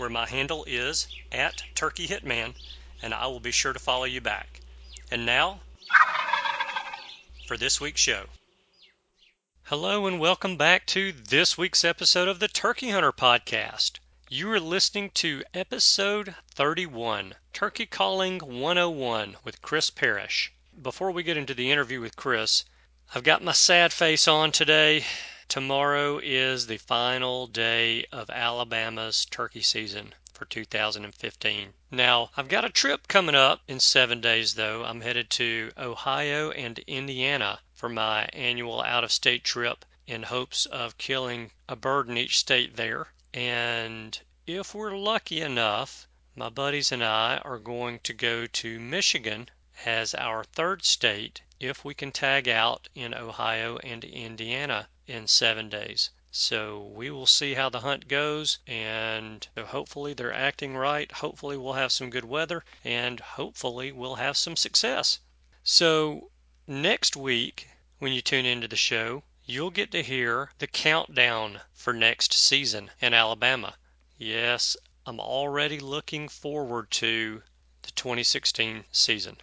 where my handle is at Turkey Hitman, and I will be sure to follow you back. And now, for this week's show. Hello, and welcome back to this week's episode of the Turkey Hunter Podcast. You are listening to episode 31 Turkey Calling 101 with Chris Parrish before we get into the interview with Chris, I've got my sad face on today. Tomorrow is the final day of Alabama's turkey season for 2015. Now, I've got a trip coming up in seven days, though. I'm headed to Ohio and Indiana for my annual out of state trip in hopes of killing a bird in each state there. And if we're lucky enough, my buddies and I are going to go to Michigan as our third state if we can tag out in Ohio and Indiana in seven days. So we will see how the hunt goes, and hopefully they're acting right. Hopefully we'll have some good weather, and hopefully we'll have some success. So next week, when you tune into the show, you'll get to hear the countdown for next season in Alabama. Yes, I'm already looking forward to the 2016 season.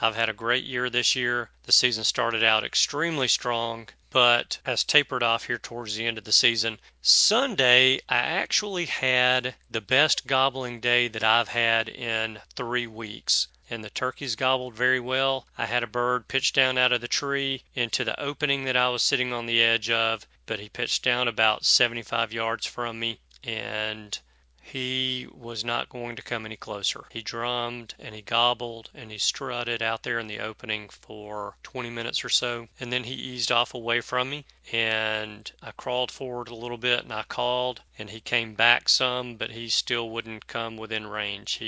I've had a great year this year. The season started out extremely strong, but has tapered off here towards the end of the season. Sunday, I actually had the best gobbling day that I've had in three weeks and the turkeys gobbled very well. I had a bird pitch down out of the tree into the opening that I was sitting on the edge of, but he pitched down about 75 yards from me and he was not going to come any closer. He drummed and he gobbled and he strutted out there in the opening for 20 minutes or so. And then he eased off away from me. And I crawled forward a little bit and I called. And he came back some, but he still wouldn't come within range.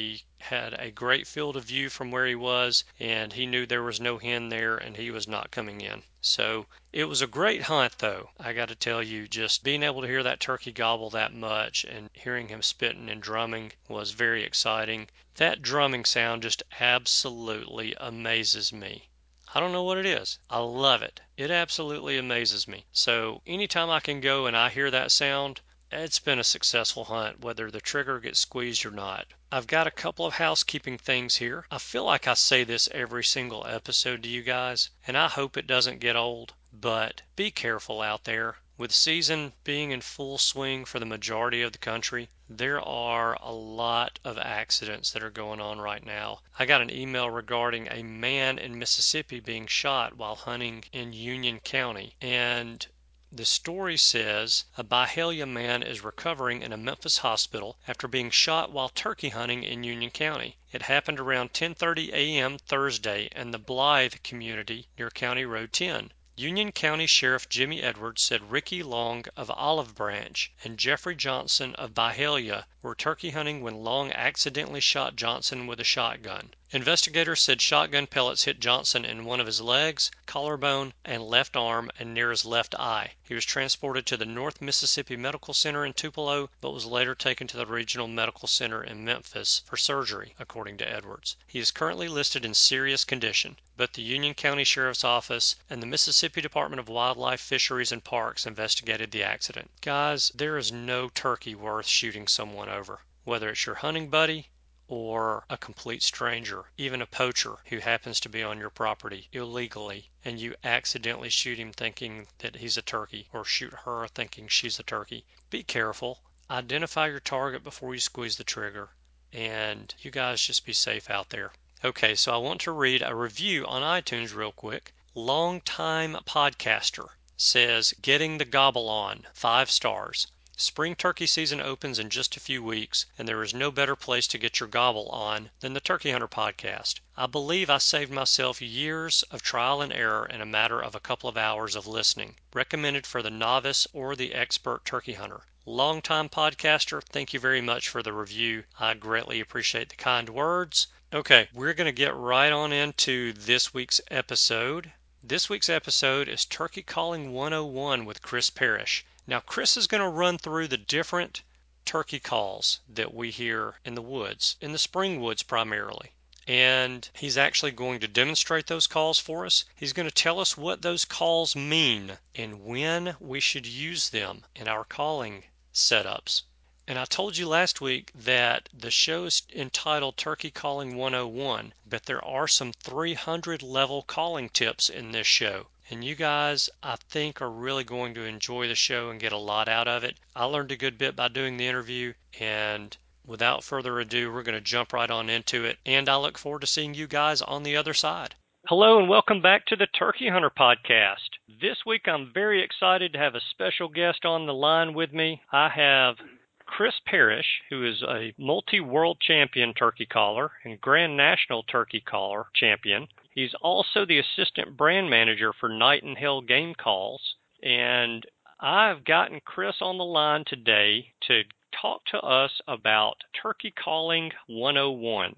Had a great field of view from where he was, and he knew there was no hen there and he was not coming in. So it was a great hunt, though. I got to tell you, just being able to hear that turkey gobble that much and hearing him spitting and drumming was very exciting. That drumming sound just absolutely amazes me. I don't know what it is. I love it. It absolutely amazes me. So anytime I can go and I hear that sound, it's been a successful hunt, whether the trigger gets squeezed or not. I've got a couple of housekeeping things here. I feel like I say this every single episode to you guys, and I hope it doesn't get old, but be careful out there. With season being in full swing for the majority of the country, there are a lot of accidents that are going on right now. I got an email regarding a man in Mississippi being shot while hunting in Union County, and the story says a Byhalia man is recovering in a Memphis hospital after being shot while turkey hunting in Union County. It happened around 10:30 a.m. Thursday in the Blythe community near County Road 10. Union County Sheriff Jimmy Edwards said Ricky Long of Olive Branch and Jeffrey Johnson of Byhalia were turkey hunting when Long accidentally shot Johnson with a shotgun. Investigators said shotgun pellets hit Johnson in one of his legs, collarbone, and left arm and near his left eye. He was transported to the North Mississippi Medical Center in Tupelo, but was later taken to the Regional Medical Center in Memphis for surgery, according to Edwards. He is currently listed in serious condition. Both the Union County Sheriff's Office and the Mississippi Department of Wildlife, Fisheries, and Parks investigated the accident. Guys, there is no turkey worth shooting someone over, whether it's your hunting buddy or a complete stranger, even a poacher who happens to be on your property illegally, and you accidentally shoot him thinking that he's a turkey, or shoot her thinking she's a turkey. Be careful. Identify your target before you squeeze the trigger, and you guys just be safe out there. Okay, so I want to read a review on iTunes real quick. Longtime podcaster says, Getting the gobble on, five stars. Spring turkey season opens in just a few weeks, and there is no better place to get your gobble on than the Turkey Hunter podcast. I believe I saved myself years of trial and error in a matter of a couple of hours of listening. Recommended for the novice or the expert turkey hunter. Longtime podcaster, thank you very much for the review. I greatly appreciate the kind words. Okay, we're going to get right on into this week's episode. This week's episode is Turkey Calling 101 with Chris Parrish. Now, Chris is going to run through the different turkey calls that we hear in the woods, in the spring woods primarily. And he's actually going to demonstrate those calls for us. He's going to tell us what those calls mean and when we should use them in our calling setups. And I told you last week that the show is entitled Turkey Calling 101, but there are some 300 level calling tips in this show. And you guys, I think, are really going to enjoy the show and get a lot out of it. I learned a good bit by doing the interview, and without further ado, we're going to jump right on into it. And I look forward to seeing you guys on the other side. Hello, and welcome back to the Turkey Hunter Podcast. This week, I'm very excited to have a special guest on the line with me. I have Chris Parrish, who is a multi world champion turkey caller and Grand National turkey caller champion. He's also the assistant brand manager for Knight and Hale Game Calls. And I've gotten Chris on the line today to talk to us about Turkey Calling 101.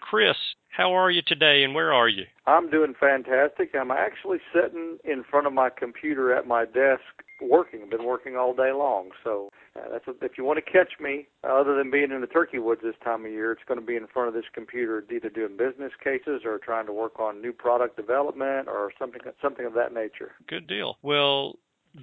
Chris, how are you today and where are you? I'm doing fantastic. I'm actually sitting in front of my computer at my desk working. I've been working all day long. So uh, that's if you want to catch me, uh, other than being in the turkey woods this time of year, it's going to be in front of this computer, either doing business cases or trying to work on new product development or something something of that nature. Good deal. Well,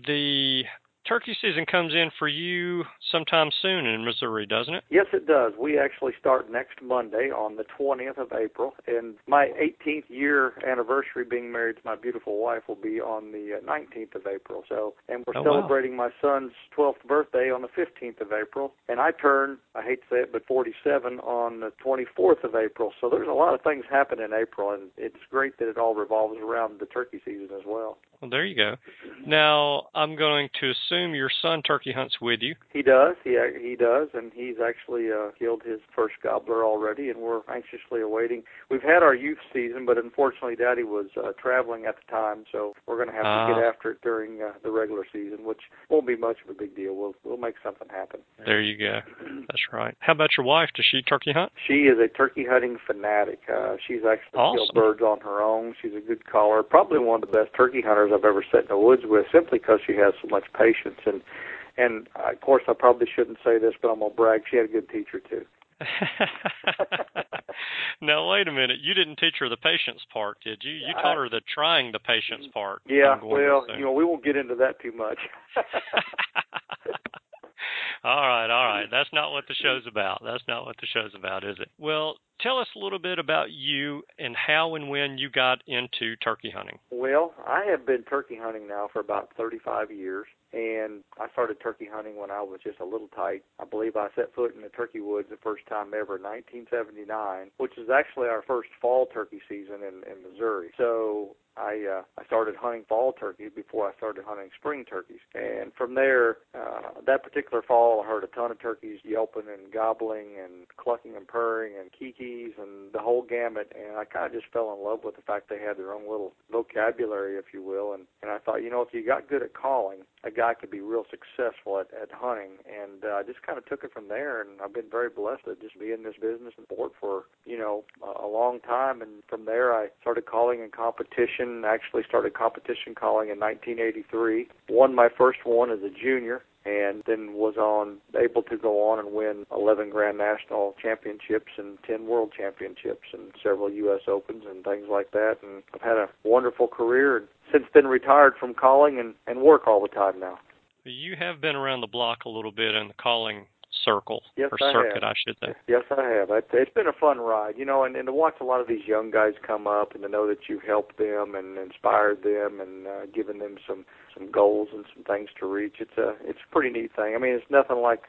the turkey season comes in for you sometime soon in Missouri, doesn't it? Yes, it does. We actually start next Monday on the 20th of April, and my 18th year anniversary being married to my beautiful wife will be on the 19th uh, of April. So, and we're oh, celebrating wow. my son's 12th birthday on the 15th of April, and I turn, I hate to say it, but 47 on the 24th of April. So there's a lot of things happen in April, and it's great that it all revolves around the turkey season as well. Well, there you go. Now, I'm going to assume your son turkey hunts with you. He does. He he does, and he's actually uh, killed his first gobbler already, and we're anxiously awaiting. We've had our youth season, but unfortunately, Daddy was uh, traveling at the time, so we're going to have uh, to get after it during uh, the regular season, which won't be much of a big deal. We'll we'll make something happen. There you go. That's right. How about your wife? Does she turkey hunt? She is a turkey hunting fanatic. Uh, she's actually awesome. killed birds on her own. She's a good caller. Probably one of the best turkey hunters I've ever sat in the woods with, simply because she has so much patience. And and uh, of course, I probably shouldn't say this, but I'm gonna brag. She had a good teacher too. now wait a minute. You didn't teach her the patience part, did you? You taught her the trying the patience part. Yeah. Well, you know, we won't get into that too much. all right, all right. That's not what the show's about. That's not what the show's about, is it? Well, tell us a little bit about you and how and when you got into turkey hunting. Well, I have been turkey hunting now for about 35 years, and I started turkey hunting when I was just a little tight. I believe I set foot in the turkey woods the first time ever in 1979, which is actually our first fall turkey season in, in Missouri. So I uh, I started hunting fall turkeys before I started hunting spring turkeys, and from there, uh, that particular fall, I heard a ton of turkeys yelping and gobbling and clucking and purring and kikis and the whole gamut, and I kind of just fell in love with the fact they had their own little vocabulary, if you will, and and I thought, you know, if you got good at calling, a guy could be real successful at at hunting, and uh, I just kind of took it from there, and I've been very blessed to just be in this business and sport for you know a, a long time, and from there I started calling in competition. Actually started competition calling in 1983. Won my first one as a junior, and then was on able to go on and win 11 Grand National Championships and 10 World Championships and several U.S. Opens and things like that. And I've had a wonderful career, and since then retired from calling and and work all the time now. You have been around the block a little bit in the calling circle yes, or I circuit, have. I should say. Yes, I have. It's been a fun ride, you know, and, and to watch a lot of these young guys come up and to know that you've helped them and inspired them and uh, given them some some goals and some things to reach. It's a it's a pretty neat thing. I mean, it's nothing like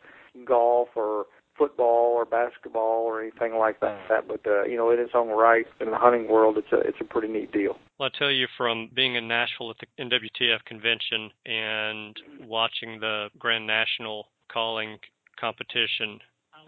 golf or football or basketball or anything like that. But uh, you know, in its own right, in the hunting world, it's a it's a pretty neat deal. Well, I tell you, from being in Nashville at the NWTF convention and watching the Grand National calling competition,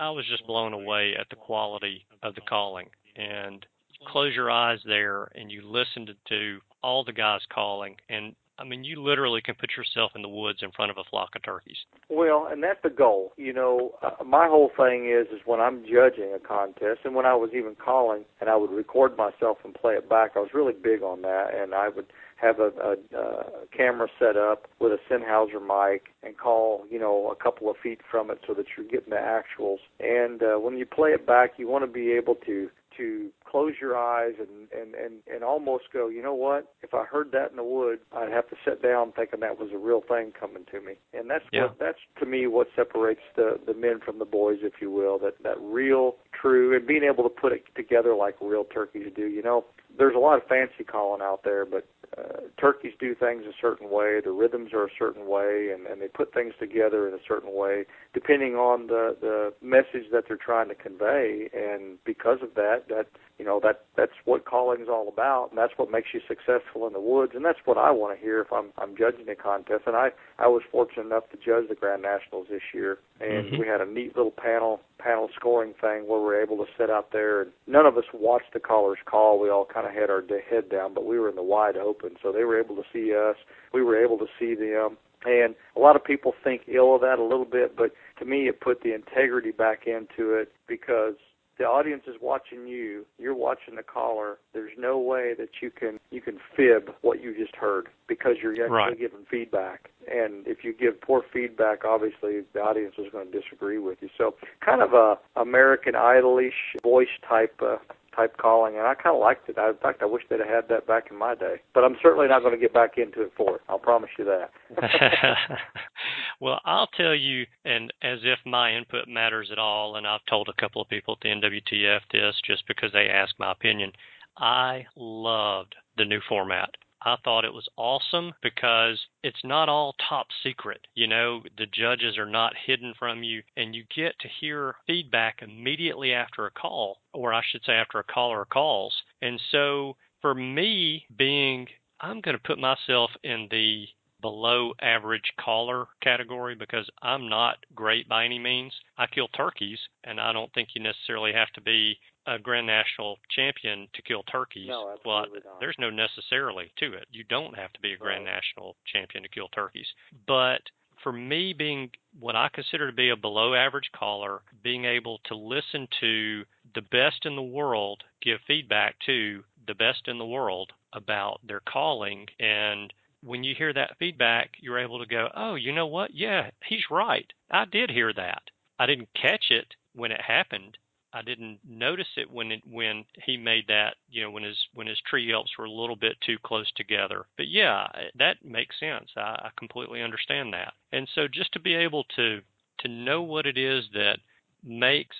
I was just blown away at the quality of the calling. And close your eyes there and you listen to, all the guys calling, and I mean, you literally can put yourself in the woods in front of a flock of turkeys. Well, and that's the goal. You know, uh, my whole thing is is when I'm judging a contest, and when I was even calling, and I would record myself and play it back. I was really big on that, and I would have a, a, a camera set up with a Sennheiser mic and call, you know, a couple of feet from it so that you're getting the actuals. And uh, when you play it back, you want to be able to to close your eyes and, and, and, and almost go, you know what? If I heard that in the woods, I'd have to sit down thinking that was a real thing coming to me. And that's yeah. what that's to me what separates the the men from the boys, if you will. That that real, true, and being able to put it together like real turkeys do. You know, there's a lot of fancy calling out there, but uh, turkeys do things a certain way. The rhythms are a certain way, and, and they put things together in a certain way, depending on the the message that they're trying to convey. And because of that, that you know that that's what calling is all about, and that's what makes you successful in the woods, and that's what I want to hear if I'm I'm judging a contest. And I I was fortunate enough to judge the Grand Nationals this year, and mm-hmm. we had a neat little panel panel scoring thing where we were able to sit out there, and none of us watched the callers call. We all kind of had our head down, but we were in the wide open, so they were able to see us. We were able to see them. And a lot of people think ill of that a little bit, but to me, it put the integrity back into it because the audience is watching you, you're watching the caller. There's no way that you can you can fib what you just heard because you're actually right. giving feedback. And if you give poor feedback, obviously the audience is going to disagree with you. So kind of a American Idolish voice type uh, type calling, and I kind of liked it. I, in fact, I wish they'd have had that back in my day. But I'm certainly not going to get back into it for it. I'll promise you that. well, I'll tell you, and as if my input matters at all, and I've told a couple of people at the NWTF this just because they asked my opinion. I loved the new format. I thought it was awesome because it's not all top secret. You know, the judges are not hidden from you, and you get to hear feedback immediately after a call, or I should say, after a caller calls. And so for me, being, I'm going to put myself in the below average caller category because I'm not great by any means. I kill turkeys, and I don't think you necessarily have to be a Grand National champion to kill turkeys. No, but not. there's no necessarily to it. You don't have to be a Grand right. National champion to kill turkeys. But for me, being what I consider to be a below average caller, being able to listen to the best in the world give feedback to the best in the world about their calling and when you hear that feedback, you're able to go, oh, you know what? Yeah, he's right. I did hear that. I didn't catch it when it happened, I didn't notice it when it, when he made that, you know, when his when his tree yelps were a little bit too close together. But yeah, that makes sense. I, I completely understand that. And so just to be able to to know what it is that makes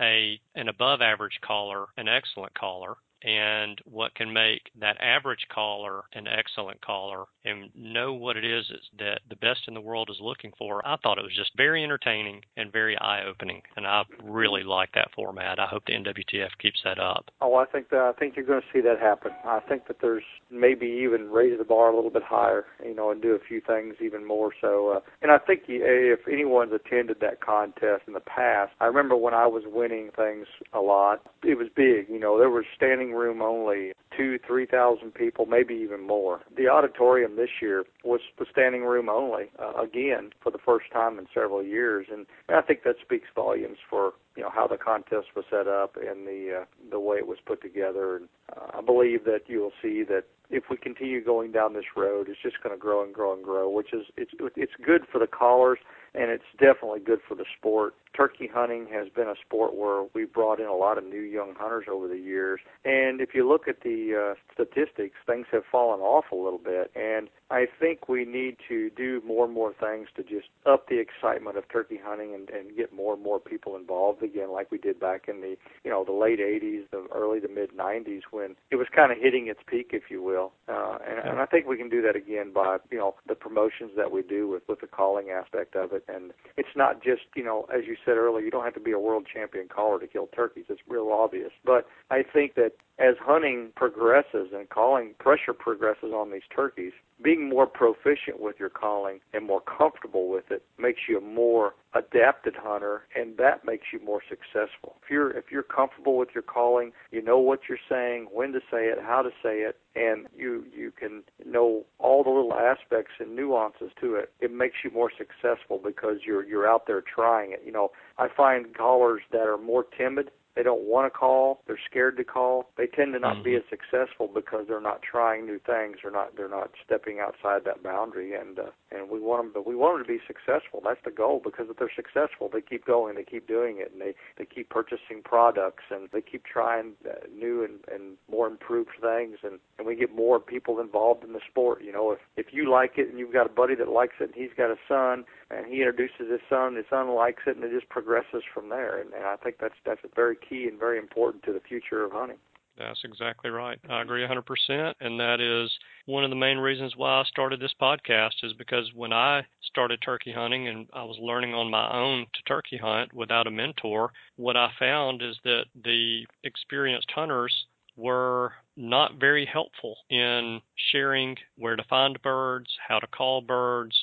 a an above average caller an excellent caller and what can make that average caller an excellent caller and know what it is that the best in the world is looking for. I thought it was just very entertaining and very eye opening, and I really like that format. I hope the NWTF keeps that up. Oh, I think that I think you're going to see that happen. I think that there's maybe even raise the bar a little bit higher, you know, and do a few things even more so. Uh, and I think if anyone's attended that contest in the past, I remember when I was winning things a lot, it was big. You know, there was standing room only, two, three thousand people, maybe even more. The auditorium this year was the standing room only, uh, again for the first time in several years, and, I think that speaks volumes for you know how the contest was set up and the uh, the way it was put together. And uh, I believe that you will see that if we continue going down this road, it's just going to grow and grow and grow, which is it's it's good for the callers and it's definitely good for the sport. Turkey hunting has been a sport where we've brought in a lot of new young hunters over the years, and if you look at the uh, statistics, things have fallen off a little bit. And I think we need to do more and more things to just up the excitement of turkey hunting and, and get more and more people involved again, like we did back in the you know the late '80s, the early to mid '90s, when it was kind of hitting its peak, if you will. Uh, and, and I think we can do that again by you know the promotions that we do with with the calling aspect of it. And it's not just, you know, as you said earlier, you don't have to be a world champion caller to kill turkeys. It's real obvious. But I think that as hunting progresses and calling pressure progresses on these turkeys, being more proficient with your calling and more comfortable with it makes you a more adapted hunter and that makes you more successful. If you're if you're comfortable with your calling, you know what you're saying, when to say it, how to say it, and you you can know all the little aspects and nuances to it, it makes you more successful because you're you're out there trying it. You know, I find callers that are more timid they don't want to call. They're scared to call. They tend to not mm-hmm. be as successful because they're not trying new things. They're not. They're not stepping outside that boundary. And uh, and we want them. But we want them to be successful. That's the goal. Because if they're successful, they keep going. They keep doing it, and they they keep purchasing products, and they keep trying uh, new and and more improved things. And and we get more people involved in the sport. You know, if if you like it and you've got a buddy that likes it, and he's got a son and he introduces his son. His son likes it, and it just progresses from there. And, and I think that's that's very key and very important to the future of hunting. That's exactly right. I agree 100%. And that is one of the main reasons why I started this podcast is because when I started turkey hunting and I was learning on my own to turkey hunt without a mentor, what I found is that the experienced hunters were not very helpful in sharing where to find birds, how to call birds,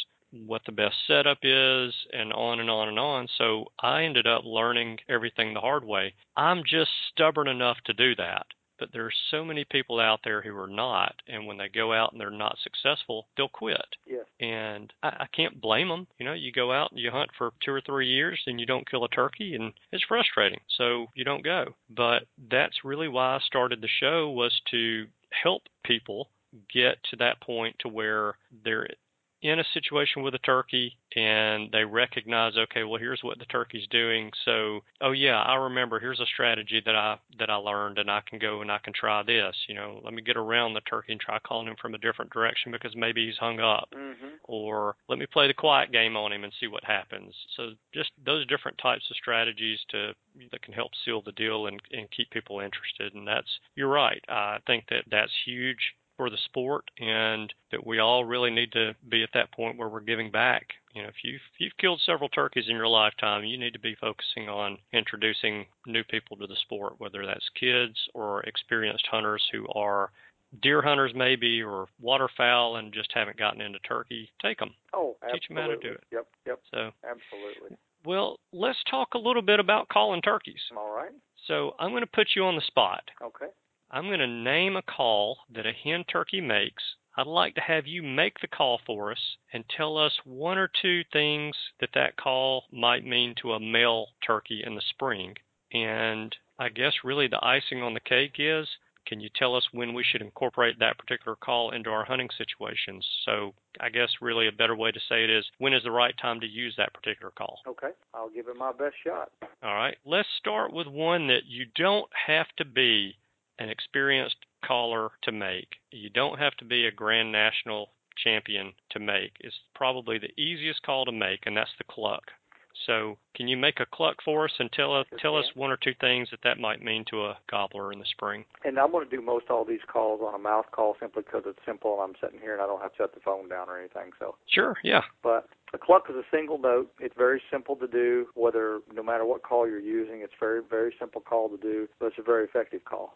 what the best setup is, and on and on and on. So I ended up learning everything the hard way. I'm just stubborn enough to do that. But there's so many people out there who are not, and when they go out and they're not successful, they'll quit. Yes. And I, I can't blame them. You know, you go out and you hunt for two or three years and you don't kill a turkey, and it's frustrating. So you don't go. But that's really why I started the show was to help people get to that point to where they're in a situation with a turkey and they recognize okay well here's what the turkey's doing. So oh yeah i remember here's a strategy that i that i learned and i can go and i can try this. You know let me get around the turkey and try calling him from a different direction because maybe he's hung up. Mm-hmm. or let me play the quiet game on him and see what happens. So just those different types of strategies to that can help seal the deal and, and keep people interested. And that's you're right. I think that that's huge for the sport and that we all really need to be at that point where we're giving back. You know, if you've, if you've killed several turkeys in your lifetime, you need to be focusing on introducing new people to the sport, whether that's kids or experienced hunters who are deer hunters maybe or waterfowl and just haven't gotten into turkey. Take them. Oh, absolutely. Teach them how to do it. Yep, yep. So absolutely. Well, let's talk a little bit about calling turkeys. All right. So I'm going to put you on the spot. Okay. I'm going to name a call that a hen turkey makes. I'd like to have you make the call for us and tell us one or two things that that call might mean to a male turkey in the spring. And I guess really the icing on the cake is can you tell us when we should incorporate that particular call into our hunting situations? So I guess really a better way to say it is when is the right time to use that particular call? Okay, I'll give it my best shot. All right, let's start with one that you don't have to be an experienced caller to make. You don't have to be a Grand National champion to make. It's probably the easiest call to make, and that's the cluck. So, can you make a cluck for us and tell us tell us one or two things that that might mean to a gobbler in the spring? And I'm going to do most all these calls on a mouth call simply because it's simple. and I'm sitting here and I don't have to shut the phone down or anything. So sure, yeah. But a cluck is a single note. It's very simple to do. Whether no matter what call you're using, it's very very simple call to do. But it's a very effective call.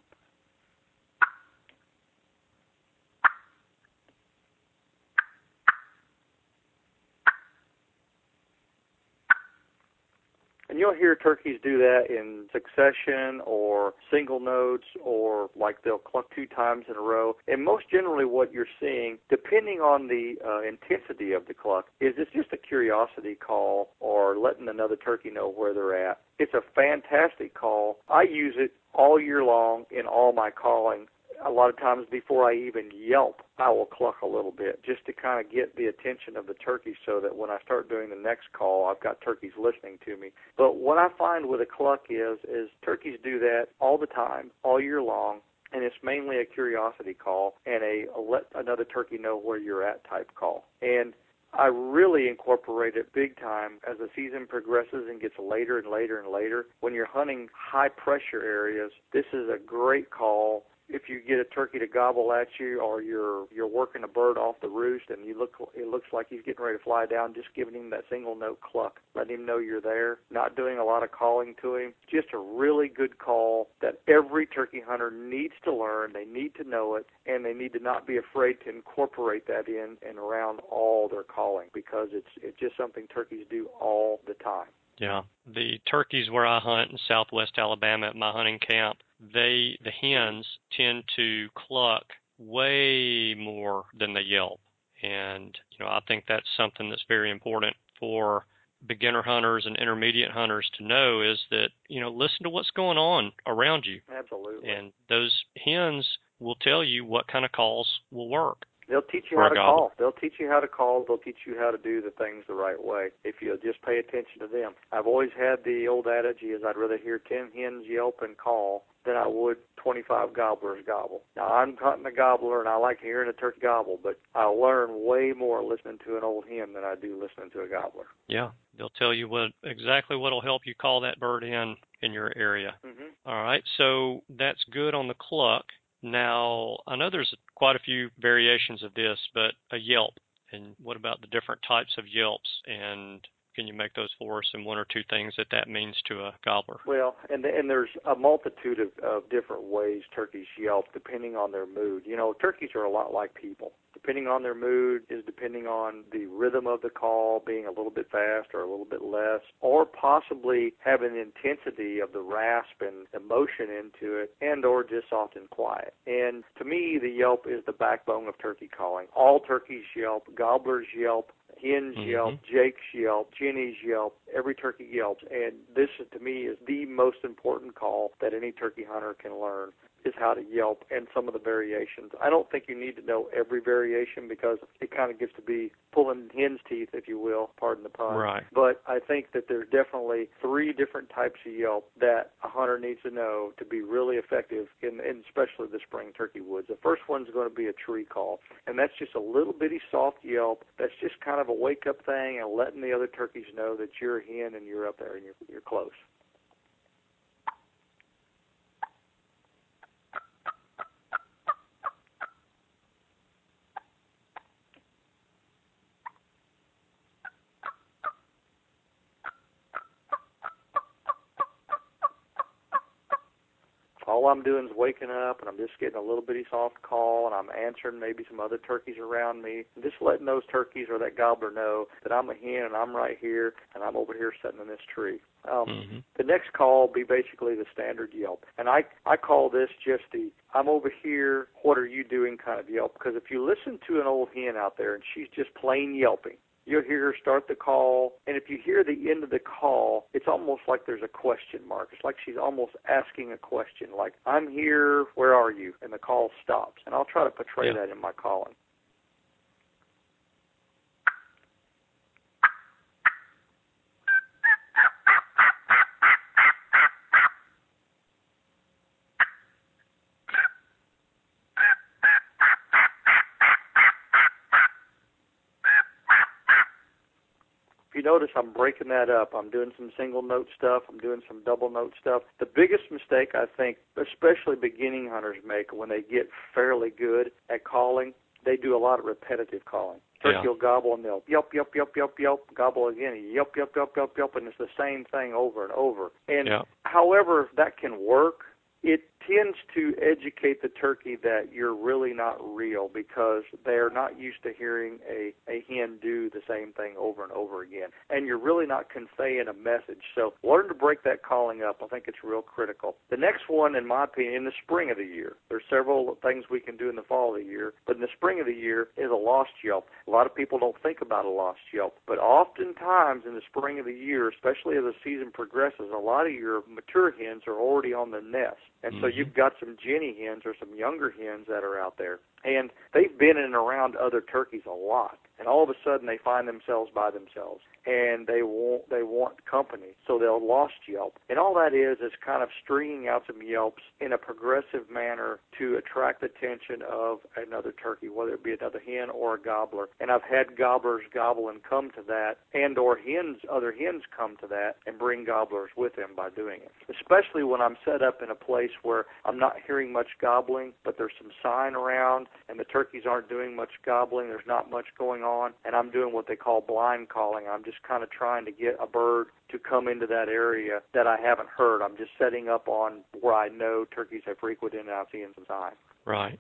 And you'll hear turkeys do that in succession or single notes or like they'll cluck two times in a row. And most generally what you're seeing, depending on the uh, intensity of the cluck, is it's just a curiosity call or letting another turkey know where they're at. It's a fantastic call. I use it all year long in all my calling a lot of times before I even yelp, I will cluck a little bit just to kind of get the attention of the turkey so that when I start doing the next call, I've got turkeys listening to me. But what I find with a cluck is is turkeys do that all the time, all year long, and it's mainly a curiosity call and a, a let another turkey know where you're at type call. And I really incorporate it big time as the season progresses and gets later and later and later. When you're hunting high pressure areas, this is a great call if you get a turkey to gobble at you, or you're you're working a bird off the roost and you look it looks like he's getting ready to fly down, just giving him that single note cluck, letting him know you're there. Not doing a lot of calling to him, just a really good call that every turkey hunter needs to learn. They need to know it, and they need to not be afraid to incorporate that in and around all their calling because it's it's just something turkeys do all the time. Yeah, the turkeys where I hunt in Southwest Alabama at my hunting camp, they the hens tend to cluck way more than they yelp, and you know I think that's something that's very important for beginner hunters and intermediate hunters to know is that you know listen to what's going on around you. Absolutely. And those hens will tell you what kind of calls will work. They'll teach you how to call. They'll teach you how to call. They'll teach you how to do the things the right way if you'll just pay attention to them. I've always had the old adage is I'd rather hear 10 hens yelp and call than I would 25 gobblers gobble. Now, I'm hunting a gobbler and I like hearing a turkey gobble, but I learn way more listening to an old hen than I do listening to a gobbler. Yeah, they'll tell you what exactly what'll help you call that bird in in your area. Mm-hmm. All right, so that's good on the cluck. Now, I know there's quite a few variations of this, but a yelp, and what about the different types of yelps? And can you make those for us and one or two things that that means to a gobbler? Well, and and there's a multitude of, of different ways turkeys yelp depending on their mood. You know, turkeys are a lot like people depending on their mood, is depending on the rhythm of the call being a little bit fast or a little bit less, or possibly having the intensity of the rasp and emotion into it, and or just soft and quiet. And to me, the yelp is the backbone of turkey calling. All turkeys yelp, gobblers yelp, hens mm-hmm. yelp, jakes yelp, jennies yelp, every turkey yelps, and this to me is the most important call that any turkey hunter can learn is how to yelp and some of the variations. I don't think you need to know every variation because it kind of gets to be pulling hen's teeth, if you will, pardon the pun. Right. But I think that there's definitely three different types of yelp that a hunter needs to know to be really effective in, in especially the spring turkey woods. The first one's going to be a tree call, and that's just a little bitty soft yelp. That's just kind of a wake up thing and letting the other turkeys know that you're a hen and you're up there and you're, you're close. All I'm doing is waking up and I'm just getting a little bitty soft call and I'm answering maybe some other turkeys around me. And just letting those turkeys or that gobbler know that I'm a hen and I'm right here and I'm over here sitting in this tree. Um, mm-hmm. The next call will be basically the standard yelp, and I I call this just the I'm over here. What are you doing? kind of yelp. Because if you listen to an old hen out there and she's just plain yelping, You'll hear her start the call, and if you hear the end of the call, it's almost like there's a question mark. It's like she's almost asking a question, like, I'm here, where are you? And the call stops. And I'll try to portray yeah. that in my calling. Notice I'm breaking that up. I'm doing some single note stuff. I'm doing some double note stuff. The biggest mistake I think, especially beginning hunters make when they get fairly good at calling, they do a lot of repetitive calling. Turkey yeah. will gobble and they'll yelp, yelp, yelp, yelp, yelp, gobble again, yelp, yelp, yelp, yelp, yelp, and it's the same thing over and over. And yeah. however that can work, it tends to educate the turkey that you're really not real because they're not used to hearing a, a hen do the same thing over and over again. And you're really not conveying a message. So learn to break that calling up. I think it's real critical. The next one, in my opinion, in the spring of the year, there's several things we can do in the fall of the year, but in the spring of the year is a lost yelp. A lot of people don't think about a lost yelp, but oftentimes in the spring of the year, especially as the season progresses, a lot of your mature hens are already on the nest. And mm-hmm. so you've got some Jenny hens or some younger hens that are out there. And they've been in and around other turkeys a lot. And all of a sudden they find themselves by themselves and they want they want company, so they'll lost yelp. And all that is is kind of stringing out some yelps in a progressive manner to attract the attention of another turkey, whether it be another hen or a gobbler. And I've had gobblers gobble and come to that, and or hens other hens come to that and bring gobblers with them by doing it. Especially when I'm set up in a place where where I'm not hearing much gobbling, but there's some sign around, and the turkeys aren't doing much gobbling. There's not much going on, and I'm doing what they call blind calling. I'm just kind of trying to get a bird to come into that area that I haven't heard. I'm just setting up on where I know turkeys have frequented and I'm seeing some sign. Right.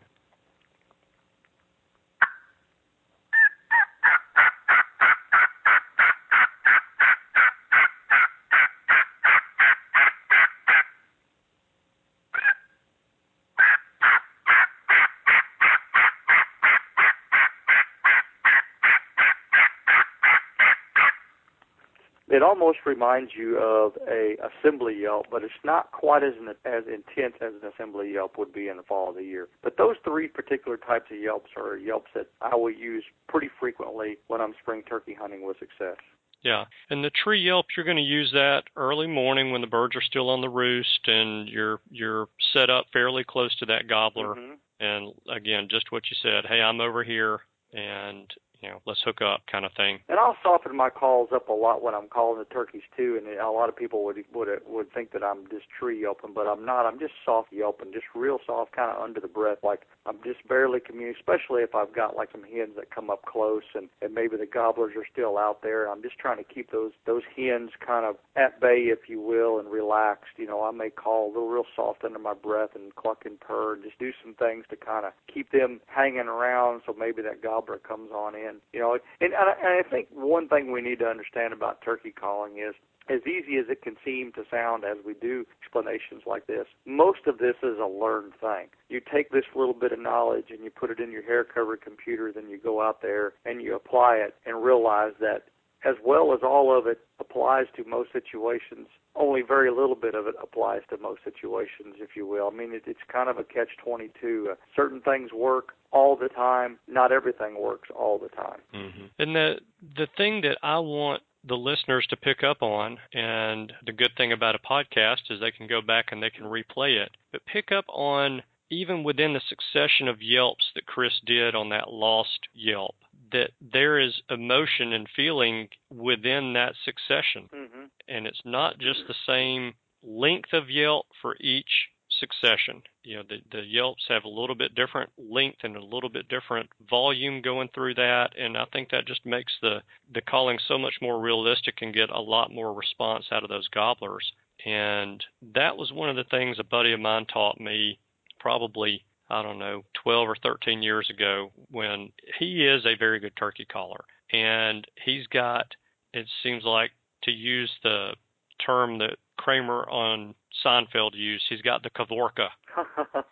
It almost reminds you of a assembly yelp, but it's not quite as as intense as an assembly yelp would be in the fall of the year. But those three particular types of yelps are yelps that I will use pretty frequently when I'm spring turkey hunting with success. Yeah, and the tree yelp you're going to use that early morning when the birds are still on the roost and you're you're set up fairly close to that gobbler. Mm-hmm. And again, just what you said. Hey, I'm over here, and you know, let's hook up kind of thing. And I'll soften my calls up a lot when I'm calling the turkeys too. And a lot of people would would would think that I'm just tree yelping, but I'm not. I'm just soft yelping, just real soft, kind of under the breath, like I'm just barely communicating. Especially if I've got like some hens that come up close, and and maybe the gobblers are still out there. I'm just trying to keep those those hens kind of at bay, if you will, and relaxed. You know, I may call a little real soft under my breath and cluck and purr, and just do some things to kind of keep them hanging around, so maybe that gobbler comes on in in. You know, and, and I think one thing we need to understand about turkey calling is as easy as it can seem to sound as we do explanations like this, most of this is a learned thing. You take this little bit of knowledge and you put it in your hair covered computer, then you go out there and you apply it and realize that as well as all of it applies to most situations, only very little bit of it applies to most situations, if you will. I mean, it, it's kind of a catch-22. Uh, certain things work all the time. Not everything works all the time. Mm-hmm. And the the thing that I want the listeners to pick up on, and the good thing about a podcast is they can go back and they can replay it, but pick up on even within the succession of yelps that Chris did on that lost yelp that there is emotion and feeling within that succession. Mm-hmm. And it's not just the same length of yelp for each succession. You know, the, the yelps have a little bit different length and a little bit different volume going through that. And I think that just makes the, the calling so much more realistic and get a lot more response out of those gobblers. And that was one of the things a buddy of mine taught me probably I don't know, 12 or 13 years ago when he is a very good turkey caller. And he's got, it seems like, to use the term that Kramer on Seinfeld used, he's got the Kavorka.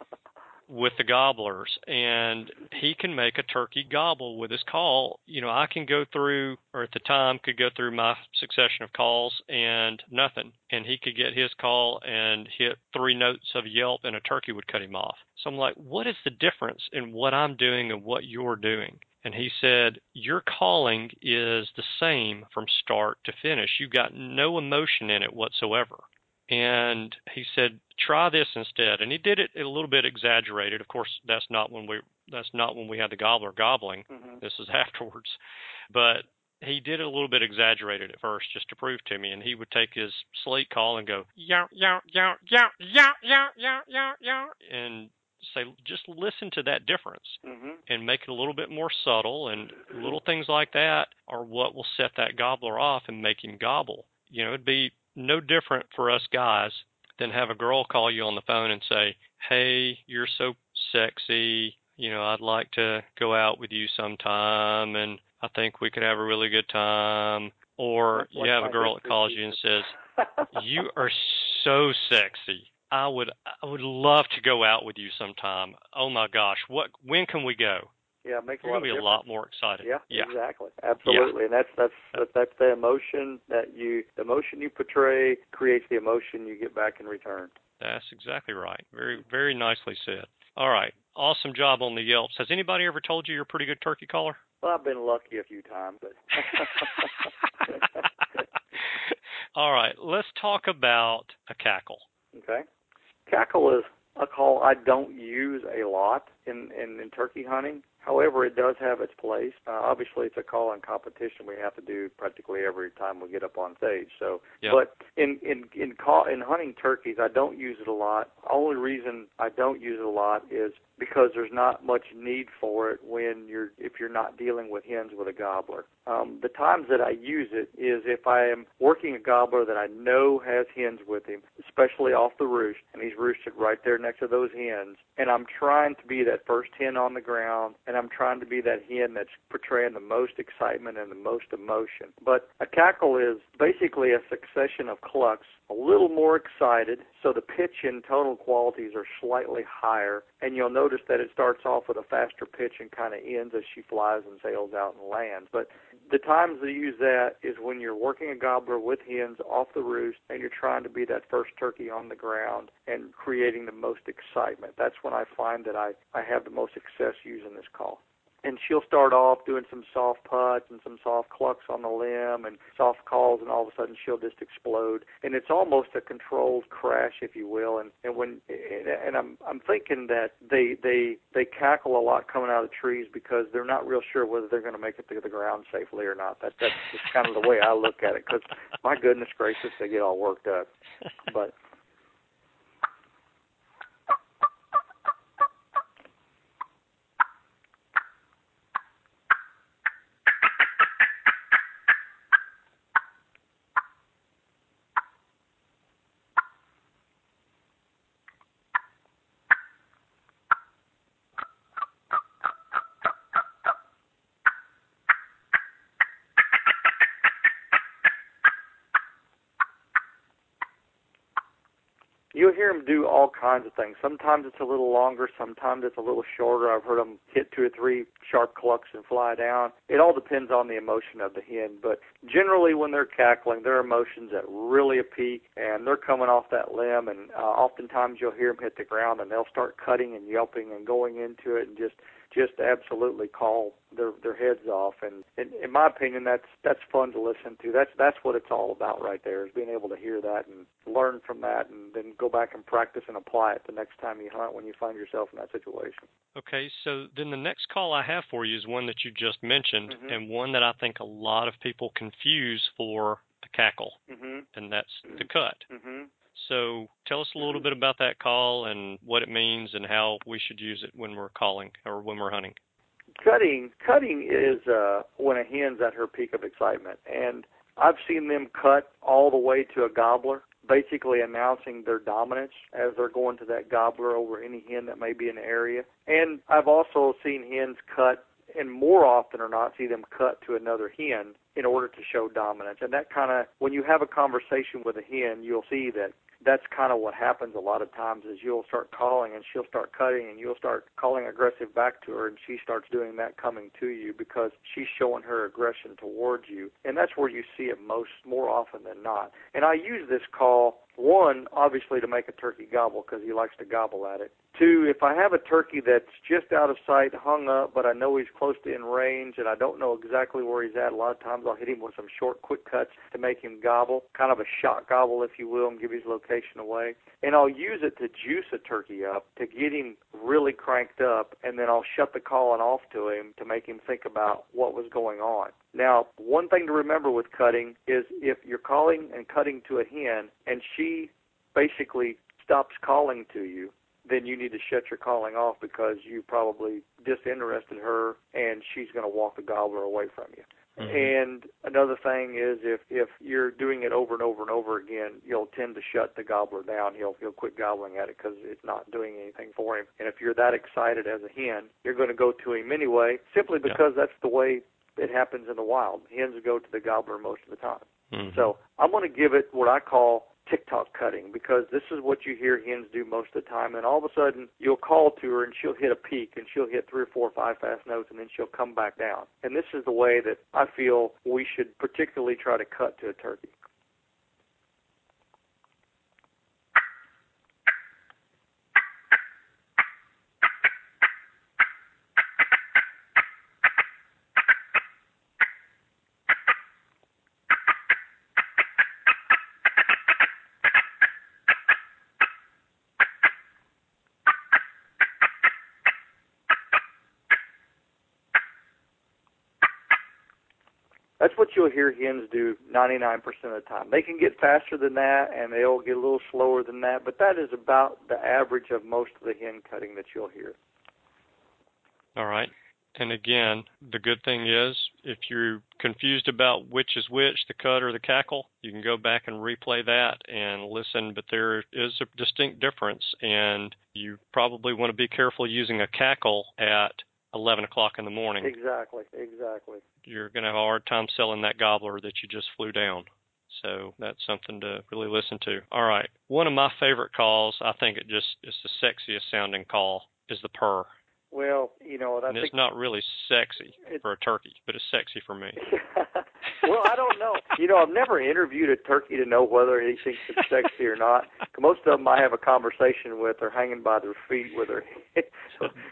with the gobblers and he can make a turkey gobble with his call you know i can go through or at the time could go through my succession of calls and nothing and he could get his call and hit three notes of yelp and a turkey would cut him off so i'm like what is the difference in what i'm doing and what you're doing and he said, Your calling is the same from start to finish. You've got no emotion in it whatsoever. And he said, try this instead. And he did it a little bit exaggerated. Of course, that's not when we that's not when we had the gobbler gobbling. Mm-hmm. This is afterwards. But he did it a little bit exaggerated at first just to prove to me and he would take his slate call and go yow yow yow yow yow yow yow yow yow and say just listen to that difference mm-hmm. and make it a little bit more subtle and little things like that are what will set that gobbler off and make him gobble you know it'd be no different for us guys than have a girl call you on the phone and say, "Hey, you're so sexy. You know, I'd like to go out with you sometime, and I think we could have a really good time." Or you have a girl that calls you and says, "You are so sexy. I would I would love to go out with you sometime. Oh my gosh, what when can we go?" Yeah, it makes You're a lot be a lot more excited. Yeah, yeah. exactly, absolutely, yeah. and that's that's that's, that's the emotion that you the emotion you portray creates the emotion you get back in return. That's exactly right. Very very nicely said. All right, awesome job on the Yelps. Has anybody ever told you you're a pretty good turkey caller? Well, I've been lucky a few times, but. All right, let's talk about a cackle. Okay, cackle is a call I don't use a lot in, in, in turkey hunting. However, it does have its place. Uh, obviously, it's a call and competition we have to do practically every time we get up on stage. So, Yep. but in in in call in hunting turkeys, I don't use it a lot. Only reason I don't use it a lot is because there's not much need for it when you're if you're not dealing with hens with a gobbler. Um, the times that I use it is if I am working a gobbler that I know has hens with him, especially off the roost, and he's roosted right there next to those hens, and I'm trying to be that first hen on the ground, and I'm trying to be that hen that's portraying the most excitement and the most emotion. But a cackle is basically a succession of clucks, a little more excited, so the pitch and tonal qualities are slightly higher, and you'll notice that it starts off with a faster pitch and kind of ends as she flies and sails out and lands. But the times to use that is when you're working a gobbler with hens off the roost and you're trying to be that first turkey on the ground and creating the most excitement. That's when I find that I, I have the most success using this call and she'll start off doing some soft putts and some soft clucks on the limb and soft calls and all of a sudden she'll just explode. And it's almost a controlled crash if you will. And and when and I'm I'm thinking that they they they cackle a lot coming out of the trees because they're not real sure whether they're going to make it to the ground safely or not. That that's just kind of the way I look at it cuz my goodness gracious they get all worked up. But you'll hear do all kinds of things. Sometimes it's a little longer, sometimes it's a little shorter. I've heard them hit two or three sharp clucks and fly down. It all depends on the emotion of the hen, but generally when they're cackling, their emotions at really a peak, and they're coming off that limb, and uh, oftentimes you'll hear them hit the ground, and they'll start cutting and yelping and going into it, and just just absolutely call their their heads off. And in, in my opinion that's that's fun to listen to. That's that's what it's all about right there is being able to hear that and learn from that and then go back and practice and apply it the next time you hunt when you find yourself in that situation. Okay, so then the next call I have for you is one that you just mentioned Mhm. and one that I think a lot of people confuse for the cackle, mhm and that's the cut. mhm So tell us a little bit about that call and what it means and how we should use it when we're calling or when we're hunting. Cutting cutting is uh when a hen's at her peak of excitement. And i've seen them cut all the way to a gobbler basically announcing their dominance as they're going to that gobbler over any hen that may be in the area. And i've also seen hens cut and more often or not see them cut to another hen in order to show dominance. And that kind of when you have a conversation with a hen you'll see that that's kind of what happens a lot of times is you'll start calling and she'll start cutting and you'll start calling aggressive back to her and she starts doing that coming to you because she's showing her aggression towards you. And that's where you see it most more often than not. And i use this call one obviously to make a turkey gobble because he likes to gobble at it. Two if i have a turkey that's just out of sight hung up but i know he's close to in range and i don't know exactly where he's at a lot of times i'll hit him with some short quick cuts to make him gobble kind of a shot gobble if you will and give his location away. And i'll use it to juice a turkey up to get him really cranked up and then i'll shut the calling off to him to make him think about what was going on now, one thing to remember with cutting is if you're calling and cutting to a hen and she basically stops calling to you, then you need to shut your calling off because you probably disinterested her and she's going to walk the gobbler away from you. Mm-hmm. And another thing is if if you're doing it over and over and over again, you'll tend to shut the gobbler down. He'll he'll quit gobbling at it because it's not doing anything for him. And if you're that excited as a hen, you're going to go to him anyway, simply Yeah. because that's the way it happens in the wild. Hens go to the gobbler most of the time. Mhm. So I'm going to give it what I call TikTok cutting because this is what you hear hens do most of the time. And all of a sudden, you'll call to her and she'll hit a peak and she'll hit three or four or five fast notes and then she'll come back down. And this is the way that I feel we should particularly try to cut to a turkey. You'll hear hens do 99% of the time. They can get faster than that, and they'll get a little slower than that, but that is about the average of most of the hen cutting that you'll hear. All right. And again, the good thing is, if you're confused about which is which, the cut or the cackle, you can go back and replay that and listen. But there is a distinct difference, and you probably want to be careful using a cackle at 11 o'clock in the morning. Exactly, exactly. You're going to have a hard time selling that gobbler that you just flew down. So that's something to really listen to. All right. One of my favorite calls, I think it just is the sexiest sounding call, is the purr. Well, you know, and it's not really sexy for a turkey, but it's sexy for me. well, I don't know. You know, I've never interviewed a turkey to know whether he thinks it's sexy or not. Most of them I have a conversation with are hanging by their feet with their head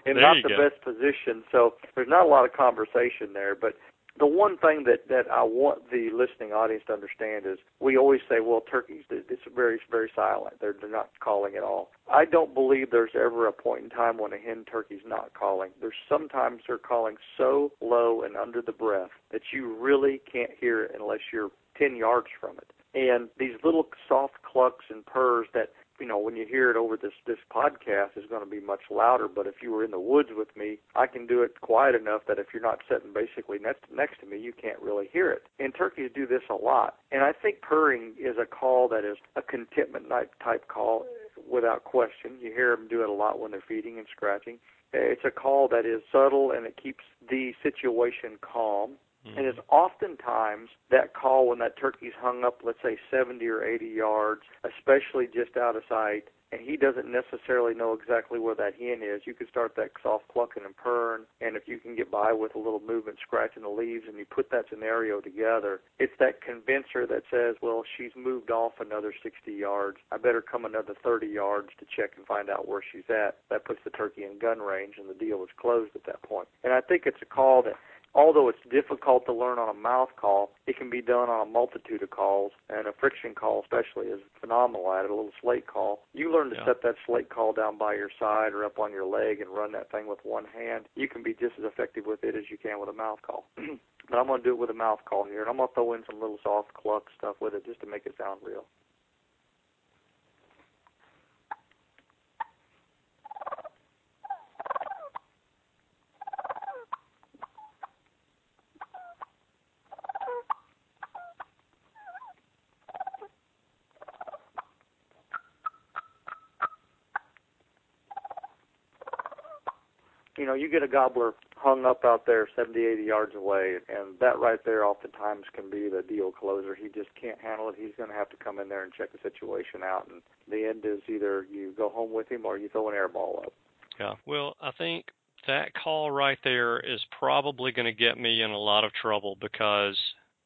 in not the go. best position. So there's not a lot of conversation there. But the one thing that that I want the listening audience to understand is we always say, well, turkeys, it's very very silent. They're they're not calling at all. I don't believe there's ever a point in time when a hen turkey's not calling. There's sometimes they're calling so low and under the breath that you really can't hear it unless you're 10 yards from it. And these little soft clucks and purrs that you know, when you hear it over this this podcast is going to be much louder. But if you were in the woods with me, I can do it quiet enough that if you're not sitting basically next next to me, you can't really hear it. And turkeys do this a lot. And I think purring is a call that is a contentment type call without question. You hear them do it a lot when they're feeding and scratching. Eh, it's a call that is subtle and it keeps the situation calm. Mm-hmm. And it's oftentimes that call when that turkey's hung up, let's say 70 or 80 yards, especially just out of sight, and he doesn't necessarily know exactly where that hen is. You can start that soft clucking and purring, and if you can get by with a little movement, scratching the leaves, and you put that scenario together, it's that convincer that says, well, she's moved off another 60 yards. I better come another 30 yards to check and find out where she's at. That puts the turkey in gun range, and the deal is closed at that point. And I think it's a call that although it's difficult to learn on a mouth call, it can be done on a multitude of calls, and a friction call especially is phenomenal at it. A little slate call. You learn to yeah. set that slate call down by your side or up on your leg and run that thing with one hand. You can be just as effective with it as you can with a mouth call. but I'm going to do it with a mouth call here, and I'm going to throw in some little soft cluck stuff with it just to make it sound real. Know, you get a gobbler hung up out there 70, 80 yards away, and that right there oftentimes can be the deal closer. He just can't handle it. He's going to have to come in there and check the situation out, and the end is either you go home with him or you throw an air ball up. Yeah. Well, I think that call right there is probably going to get me in a lot of trouble because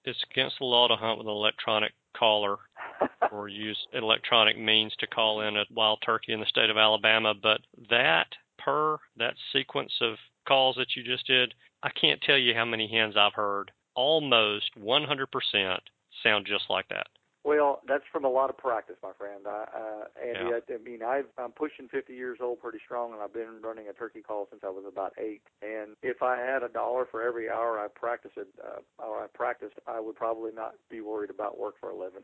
it's against the law to hunt with an electronic caller or use electronic means to call in a wild turkey in the state of Alabama, but that purr that sequence of calls that you just did, I can't tell you how many hens I've heard almost 100% sound just like that. Well, that's from a lot of practice, my friend. I, uh, Andy, yeah. I, I mean, I've, I'm pushing 50 years old, pretty strong, and I've been running a turkey call since I was about eight. And if I had a dollar for every hour I practiced it, uh, or I practiced, I would probably not be worried about work for a living.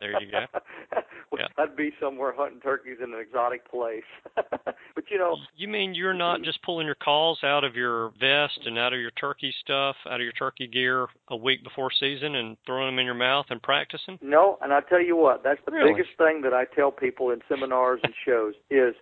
there you go. yeah. I'd be somewhere hunting turkeys in an exotic place. but you know, you mean you're not just pulling your calls out of your vest and out of your turkey stuff, out of your turkey gear a week before season, and throwing them in your mouth and practicing? No and I tell you what, that's the really? biggest thing that I tell people in seminars and shows is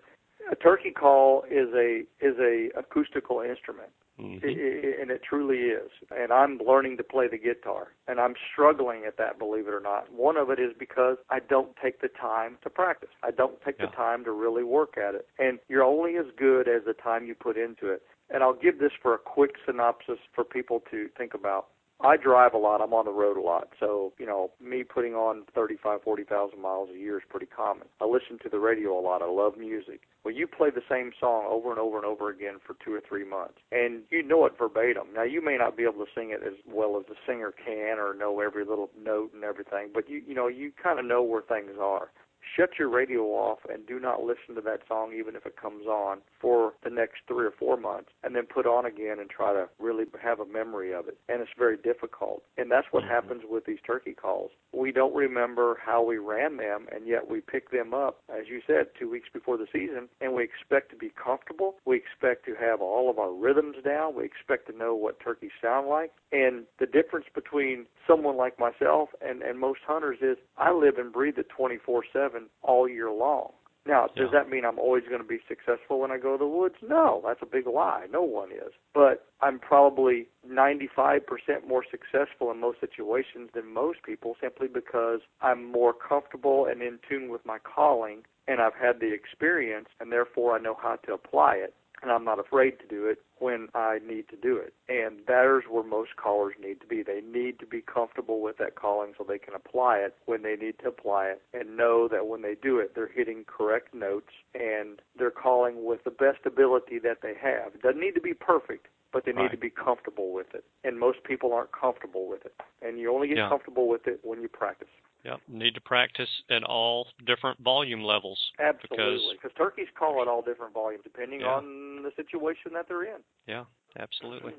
a turkey call is a is a acoustical instrument. Mm-hmm. It, it, and it truly is. And I'm learning to play the guitar, and I'm struggling at that, believe it or not. One of it is because I don't take the time to practice. I don't take yeah. the time to really work at it. And you're only as good as the time you put into it. And I'll give this for a quick synopsis for people to think about. I drive a lot. I'm on the road a lot. So, you know, me putting on 35, 40,000 miles a year is pretty common. I listen to the radio a lot. I love music. Well, you play the same song over and over and over again for two or three months, and you know it verbatim. Now, you may not be able to sing it as well as the singer can or know every little note and everything, but you, you know, you kind of know where things are. Shut your radio off and do not listen to that song even if it comes on for the next three or four months and then put on again and try to really have a memory of it. And it's very difficult. And that's what mm-hmm. happens with these turkey calls. We don't remember how we ran them and yet we pick them up, as you said, two weeks before the season and we expect to be comfortable. We expect to have all of our rhythms down. We expect to know what turkeys sound like. And the difference between someone like myself and, and most hunters is I live and breathe it 24 7 all year long. Now, does yeah. that mean I'm always going to be successful when I go to the woods? No, that's a big lie. No one is. But I'm probably 95% more successful in most situations than most people simply because I'm more comfortable and in tune with my calling and I've had the experience and therefore I know how to apply it and I'm not afraid to do it when I need to do it. And that is where most callers need to be. They need to be comfortable with that calling so they can apply it when they need to apply it and know that when they do it, they're hitting correct notes and they're calling with the best ability that they have. It doesn't need to be perfect, but they need right. to be comfortable with it. And most people aren't comfortable with it. And you only get yeah. comfortable with it when you practice. Yep, need to practice at all different volume levels. Absolutely, because turkeys call at all different volumes depending yeah. on the situation that they're in. Yeah, absolutely.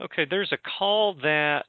Okay, there's a call that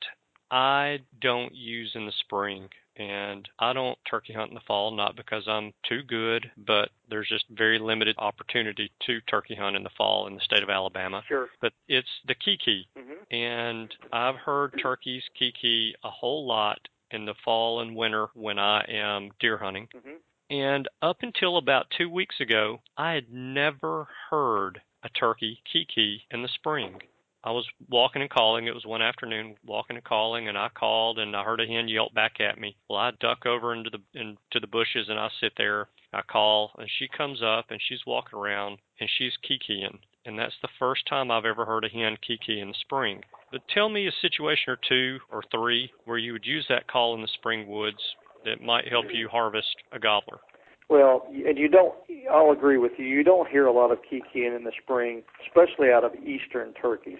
I don't use in the spring, and I don't turkey hunt in the fall, not because I'm too good, but there's just very limited opportunity to turkey hunt in the fall in the state of Alabama. Sure. But it's the kiki, mm-hmm. and I've heard turkeys kiki a whole lot in the fall and winter when I am deer hunting. Mm-hmm. And up until about two weeks ago, I had never heard a turkey kiki in the spring. I was walking and calling. It was one afternoon, walking and calling, and I called and I heard a hen yelp back at me. Well, I duck over into the into the bushes and I sit there. I call and she comes up and she's walking around and she's kikiing. And that's the first time I've ever heard a hen kiki in the spring. But tell me a situation or two or three where you would use that call in the spring woods that might help you harvest a gobbler. Well, and you don't. I'll agree with you. You don't hear a lot of kikiing in the spring, especially out of eastern turkeys.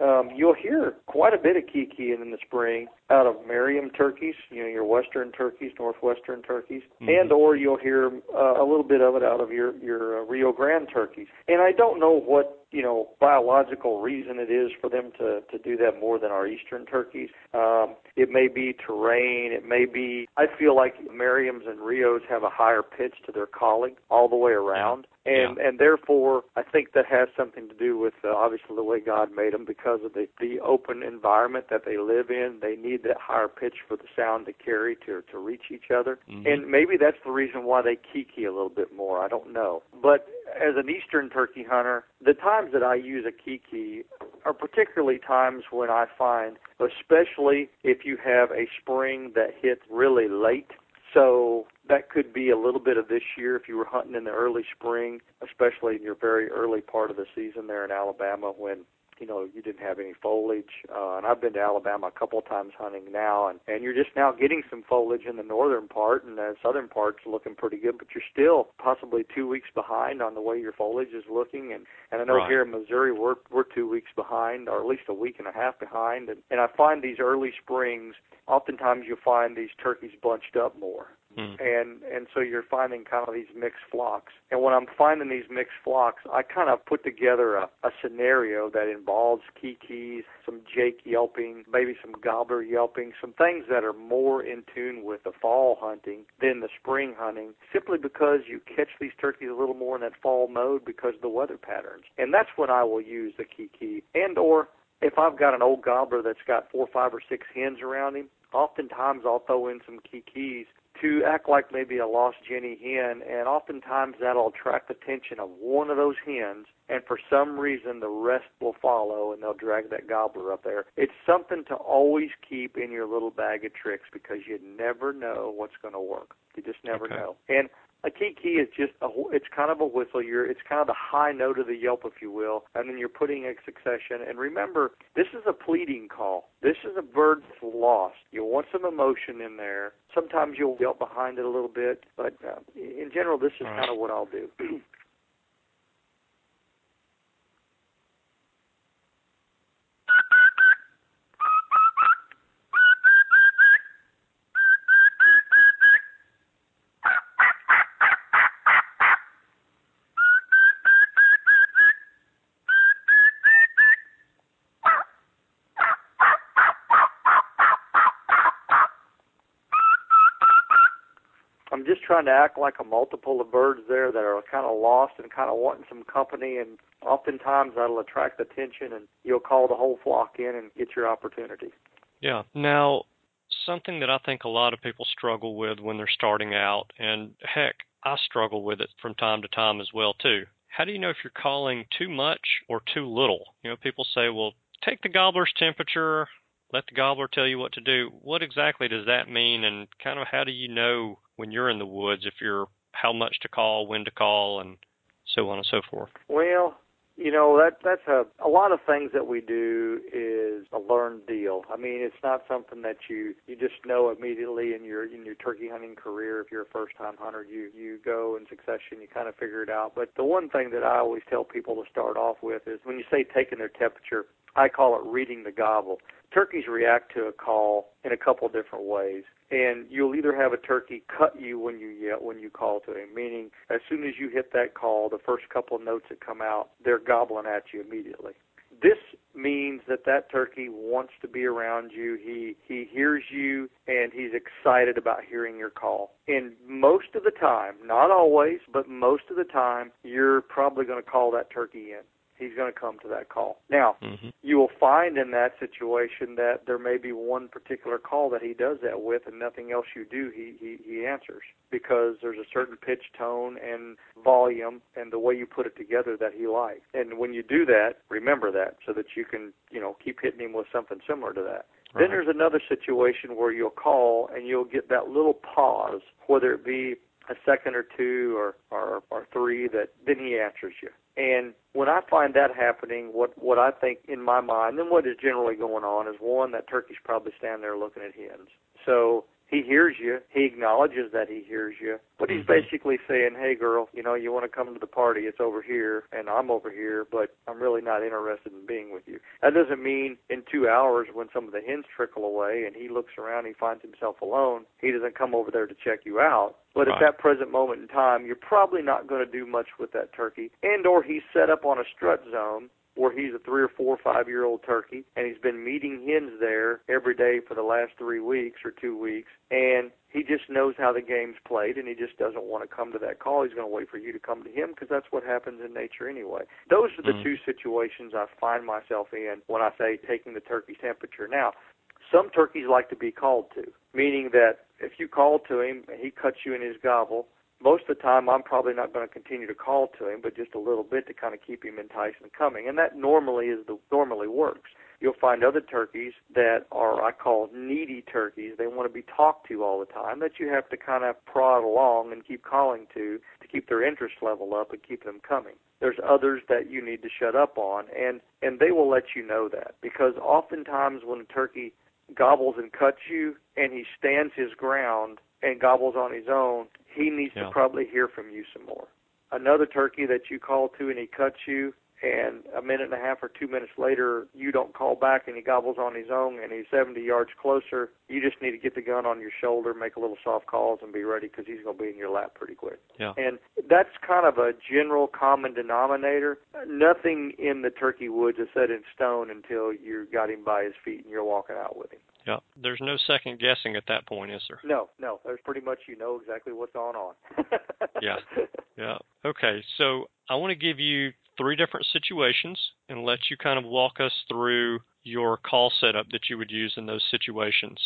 Um, you'll hear quite a bit of kikiing in the spring out of Merriam turkeys, you know, your western turkeys, northwestern turkeys, mm-hmm. and or you'll hear uh, a little bit of it out of your your uh, Rio Grande turkeys. And I don't know what you know biological reason it is for them to to do that more than our eastern turkeys. Um, it may be terrain. It may be. I feel like Merriams and Rios have a higher pitch to their calling all the way around. And yeah. and therefore, I think that has something to do with uh, obviously the way God made them because of the the open environment that they live in. They need need that higher pitch for the sound to carry to to reach each other. Mm-hmm. And maybe that's the reason why they kiki a little bit more. I don't know. But as an eastern turkey hunter, the times that I use a kiki are particularly times when I find, especially if you have a spring that hits really late. So that could be a little bit of this year if you were hunting in the early spring, especially in your very early part of the season there in Alabama when you know you didn't have any foliage uh, and I've been to Alabama a couple of times hunting now and and you're just now getting some foliage in the northern part and the southern part's looking pretty good but you're still possibly 2 weeks behind on the way your foliage is looking and and I know right. here in Missouri we're we're 2 weeks behind or at least a week and a half behind and and I find these early springs oftentimes you'll find these turkeys bunched up more Mm. And and so you're finding kind of these mixed flocks. And when I'm finding these mixed flocks, I kind of put together a, a scenario that involves kikis, some jake yelping, maybe some gobbler yelping, some things that are more in tune with the fall hunting than the spring hunting, simply because you catch these turkeys a little more in that fall mode because of the weather patterns. And that's when I will use the kiki and or if I've got an old gobbler that's got four, five, or six hens around him, oftentimes I'll throw in some kikis to act like maybe a lost Jenny hen, and oftentimes that'll attract the attention of one of those hens, and for some reason the rest will follow, and they'll drag that gobbler up there. It's something to always keep in your little bag of tricks because you never know what's going to work. You just never okay. know. And a kiki is just a it's kind of a whistle you're it's kind of the high note of the yelp if you will and then you're putting a succession. And remember this is a pleading call. This is a bird that's lost you want some emotion in there. Sometimes you'll yelp behind it a little bit but uh, in general this is right. kind of what i'll do trying to act like a multiple of birds there that are kind of lost and kind of wanting some company and oftentimes that'll attract attention and you'll call the whole flock in and get your opportunity. Yeah. Now, something that I think a lot of people struggle with when they're starting out, and heck, I struggle with it from time to time as well too. How do you know if you're calling too much or too little? You know, people say, "Well, take the gobbler's temperature, let the gobbler tell you what to do." What exactly does that mean and kind of how do you know when you're in the woods if you're how much to call, when to call and so on and so forth? Well, you know that that's a a lot of things that we do is a learned deal. I mean, it's not something that you you just know immediately in your in your turkey hunting career. If you're a first time hunter, you you go in succession, you kind of figure it out. But the one thing that I always tell people to start off with is when you say taking their temperature, I call it reading the gobble. Turkeys react to a call in a couple different ways and you'll either have a turkey cut you when you yell, when you call to him, meaning as soon as you hit that call, the first couple of notes that come out, they're gobbling at you immediately. This means that that turkey wants to be around you. He he hears you and he's excited about hearing your call. And most of the time, not always, but most of the time, you're probably going to call that turkey in he's going to come to that call. Now, mm-hmm. you will find in that situation that there may be one particular call that he does that with, and nothing else you do, he he, he answers because there's a certain pitch, tone, and volume, and the way you put it together that he likes. And when you do that, remember that so that you can you know keep hitting him with something similar to that. Right. Then there's another situation where you'll call and you'll get that little pause, whether it be a second or two or, or, or three, that then he answers you. And when I find that happening, what what I think in my mind, and what is generally going on is one that turkey's probably standing there looking at hens. So he hears you. He acknowledges that he hears you. But he's mm-hmm. basically saying, hey, girl, you know, you want to come to the party. It's over here, and I'm over here, but I'm really not interested in being with you. That doesn't mean in two hours when some of the hens trickle away and he looks around, he finds himself alone, he doesn't come over there to check you out. But right. at that present moment in time, you're probably not going to do much with that turkey. And or he's set up on a strut zone where he's a three or four or five year old turkey and he's been meeting hens there every day for the last three weeks or two weeks and he just knows how the game's played and he just doesn't want to come to that call. He's going to wait for you to come to him because that's what happens in nature anyway. Those are the mm. two situations i find myself in when i say taking the turkey's temperature. Now some turkeys like to be called to meaning that if you call to him he cuts you in his gobble most of the time I'm probably not going to continue to call to him, but just a little bit to kind of keep him enticed and coming. And that normally is the normally works. You'll find other turkeys that are I call needy turkeys. They want to be talked to all the time. That you have to kind of prod along and keep calling to to keep their interest level up and keep them coming. There's others that you need to shut up on, and and they will let you know that because oftentimes when a turkey gobbles and cuts you and he stands his ground and gobbles on his own, he needs yeah. to probably hear from you some more. Another turkey that you call to and he cuts you, and a minute and a half or two minutes later you don't call back and he gobbles on his own and he's 70 yards closer, you just need to get the gun on your shoulder, make a little soft calls, and be ready because he's going to be in your lap pretty quick. Yeah. And that's kind of a general common denominator. Nothing in the turkey woods is set in stone until you got him by his feet and you're walking out with him. Yeah. There's no second guessing at that point, is there? No, no. There's pretty much you know exactly what's going on. yeah. Yeah. Okay. So I want to give you three different situations and let you kind of walk us through your call setup that you would use in those situations.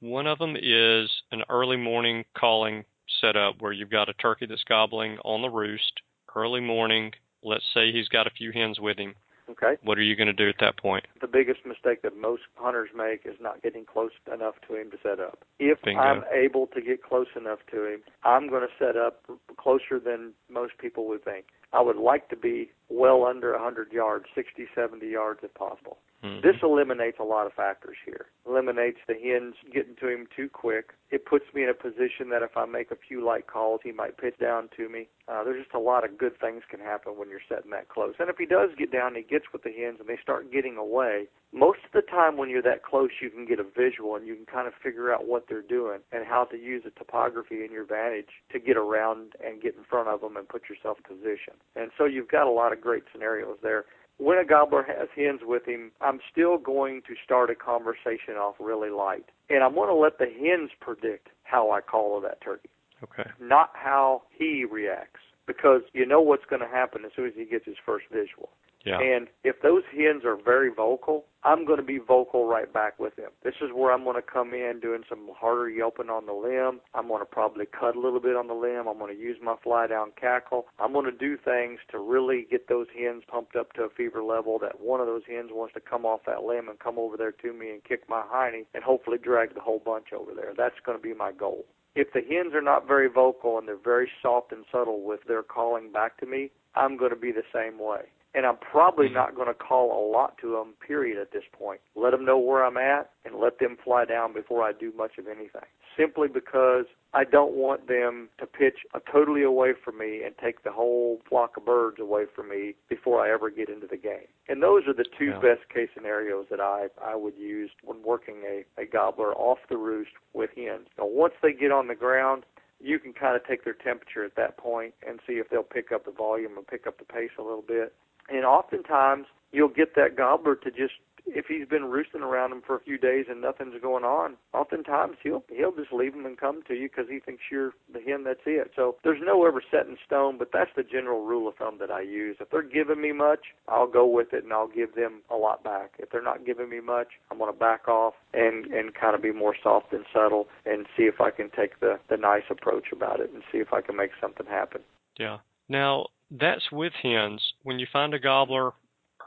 One of them is an early morning calling setup where you've got a turkey that's gobbling on the roost early morning. Let's say he's got a few hens with him. Okay. What are you going to do at that point? The biggest mistake that most hunters make is not getting close enough to him to set up. If Bingo. I'm able to get close enough to him, I'm going to set up closer than most people would think. I would like to be well under 100 yards, 60, 70 yards if possible. Mm-hmm. This eliminates a lot of factors here. Eliminates the hens getting to him too quick. It puts me in a position that if I make a few light calls, he might pitch down to me. Uh, there's just a lot of good things can happen when you're setting that close. And if he does get down, he gets with the hens and they start getting away. Most of the time when you're that close, you can get a visual and you can kind of figure out what they're doing and how to use the topography in your vantage to get around and get in front of them and put yourself in position. And so you've got a lot of great scenarios there when a gobbler has hens with him, I'm still going to start a conversation off really light. And I'm going to let the hens predict how I call that turkey. Okay. Not how he reacts. Because you know what's going to happen as soon as he gets his first visual. Yeah. And if those hens are very vocal, I'm going to be vocal right back with them. This is where I'm going to come in doing some harder yelping on the limb. I'm going to probably cut a little bit on the limb. I'm going to use my fly down cackle. I'm going to do things to really get those hens pumped up to a fever level that one of those hens wants to come off that limb and come over there to me and kick my hiney and hopefully drag the whole bunch over there. That's going to be my goal. If the hens are not very vocal and they're very soft and subtle with their calling back to me, I'm going to be the same way and I'm probably Mm-hmm. not going to call a lot to them. Period. At this point, let them know where I'm at and let them fly down before I do much of anything. Simply because I don't want them to pitch a totally away from me and take the whole flock of birds away from me before I ever get into the game. And those are the two Yeah. best case scenarios that I I would use when working a, a gobbler off the roost with hens. Now, once they get on the ground, you can kind of take their temperature at that point and see if they'll pick up the volume and pick up the pace a little bit. And oftentimes you'll get that gobbler to just if he's been roosting around them for a few days and nothing's going on, oftentimes he'll he'll just leave them and come to you because he thinks you're the hen that's it. So there's no ever set in stone, but that's the general rule of thumb that I use. If they're giving me much, I'll go with it and I'll give them a lot back. If they're not giving me much, I'm going to back off and and kind of be more soft and subtle and see if I can take the the nice approach about it and see if I can make something happen. Yeah. Now that's with hens. When you find a gobbler,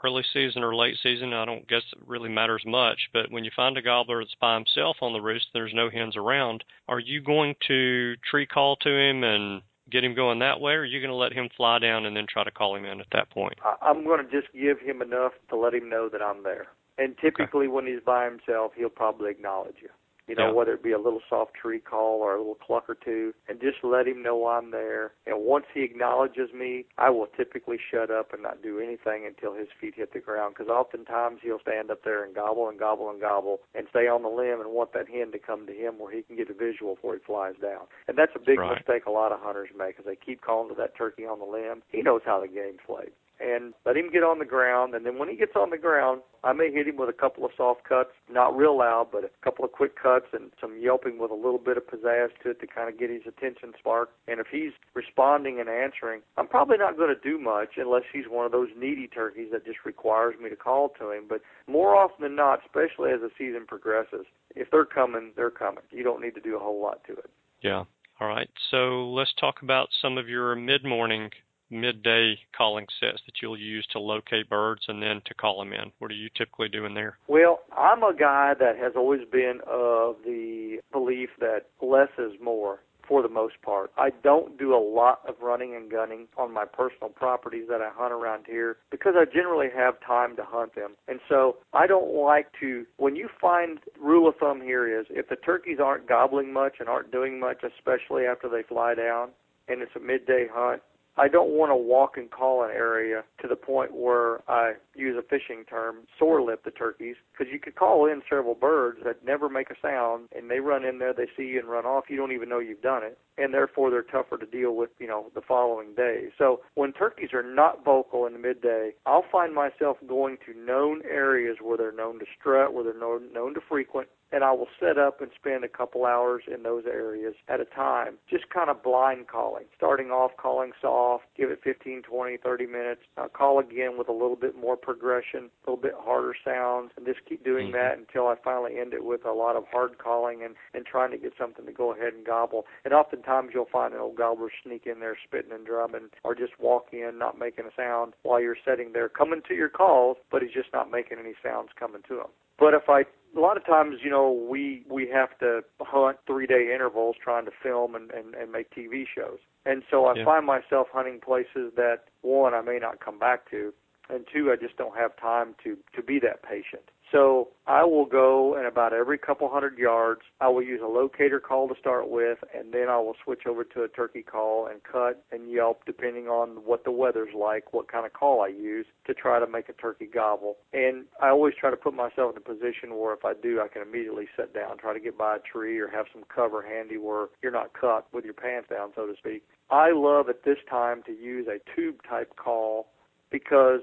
early season or late season, I don't guess it really matters much. But when you find a gobbler that's by himself on the roost, there's no hens around. Are you going to tree call to him and get him going that way, or are you going to let him fly down and then try to call him in at that point? I'm going to just give him enough to let him know that I'm there. And typically, when he's by himself, he'll probably acknowledge you. You know, Yeah. whether it be a little soft tree call or a little cluck or two, and just let him know I'm there. And once he acknowledges me, I will typically shut up and not do anything until his feet hit the ground. Because oftentimes he'll stand up there and gobble and gobble and gobble and stay on the limb and want that hen to come to him where he can get a visual before he flies down. And that's a big Right. mistake a lot of hunters make because they keep calling to that turkey on the limb. He knows how the game's played and let him get on the ground. And then when he gets on the ground, I may hit him with a couple of soft cuts, not real loud, but a couple of quick cuts and some yelping with a little bit of pizzazz to it to kind of get his attention sparked. And if he's responding and answering, I'm probably not going to do much unless he's one of those needy turkeys that just requires me to call to him. But more often than not, especially as the season progresses, if they're coming, they're coming. You don't need to do a whole lot to it. Yeah. All right. So let's talk about some of your mid morning, midday calling sets that you'll use to locate birds and then to call them in. What are you typically doing there? Well, I'm a guy that has always been of the belief that less is more for the most part. I don't do a lot of running and gunning on my personal properties that I hunt around here because I generally have time to hunt them. And so I don't like to, when you find, rule of thumb here is if the turkeys aren't gobbling much and aren't doing much, especially after they fly down, and it's a midday hunt, I don't want to walk and call an area to the point where I use a fishing term, sore lip the turkeys, because you could call in several birds that never make a sound, and they run in there, they see you and run off. You don't even know you've done it, and therefore they're tougher to deal with, you know, the following day. So when turkeys are not vocal in the midday, I'll find myself going to known areas where they're known to strut, where they're known, known to frequent, and I will set up and spend a couple hours in those areas at a time, just kind of blind calling, starting off calling soft, give it 15, 20, 30 minutes, uh, call again with a little bit more progression, a little bit harder sounds, and just keep doing Mhm. that until I finally end it with a lot of hard calling and, and trying to get something to go ahead and gobble. And oftentimes you'll find an old gobbler sneak in there spitting and drumming or just walk in, not making a sound while you're sitting there, coming to your calls, but he's just not making any sounds coming to him. But if I a lot of times, you know, we we have to hunt three day intervals trying to film and, and, and make TV shows. And so I Yeah. find myself hunting places that one I may not come back to and two I just don't have time to to be that patient. So I will go and about every couple hundred yards I will use a locator call to start with and then I will switch over to a turkey call and cut and yelp depending on what the weather's like, what kind of call I use to try to make a turkey gobble. And I always try to put myself in a position where if I do I can immediately sit down, try to get by a tree or have some cover handy where you're not caught with your pants down so to speak. I love at this time to use a tube type call because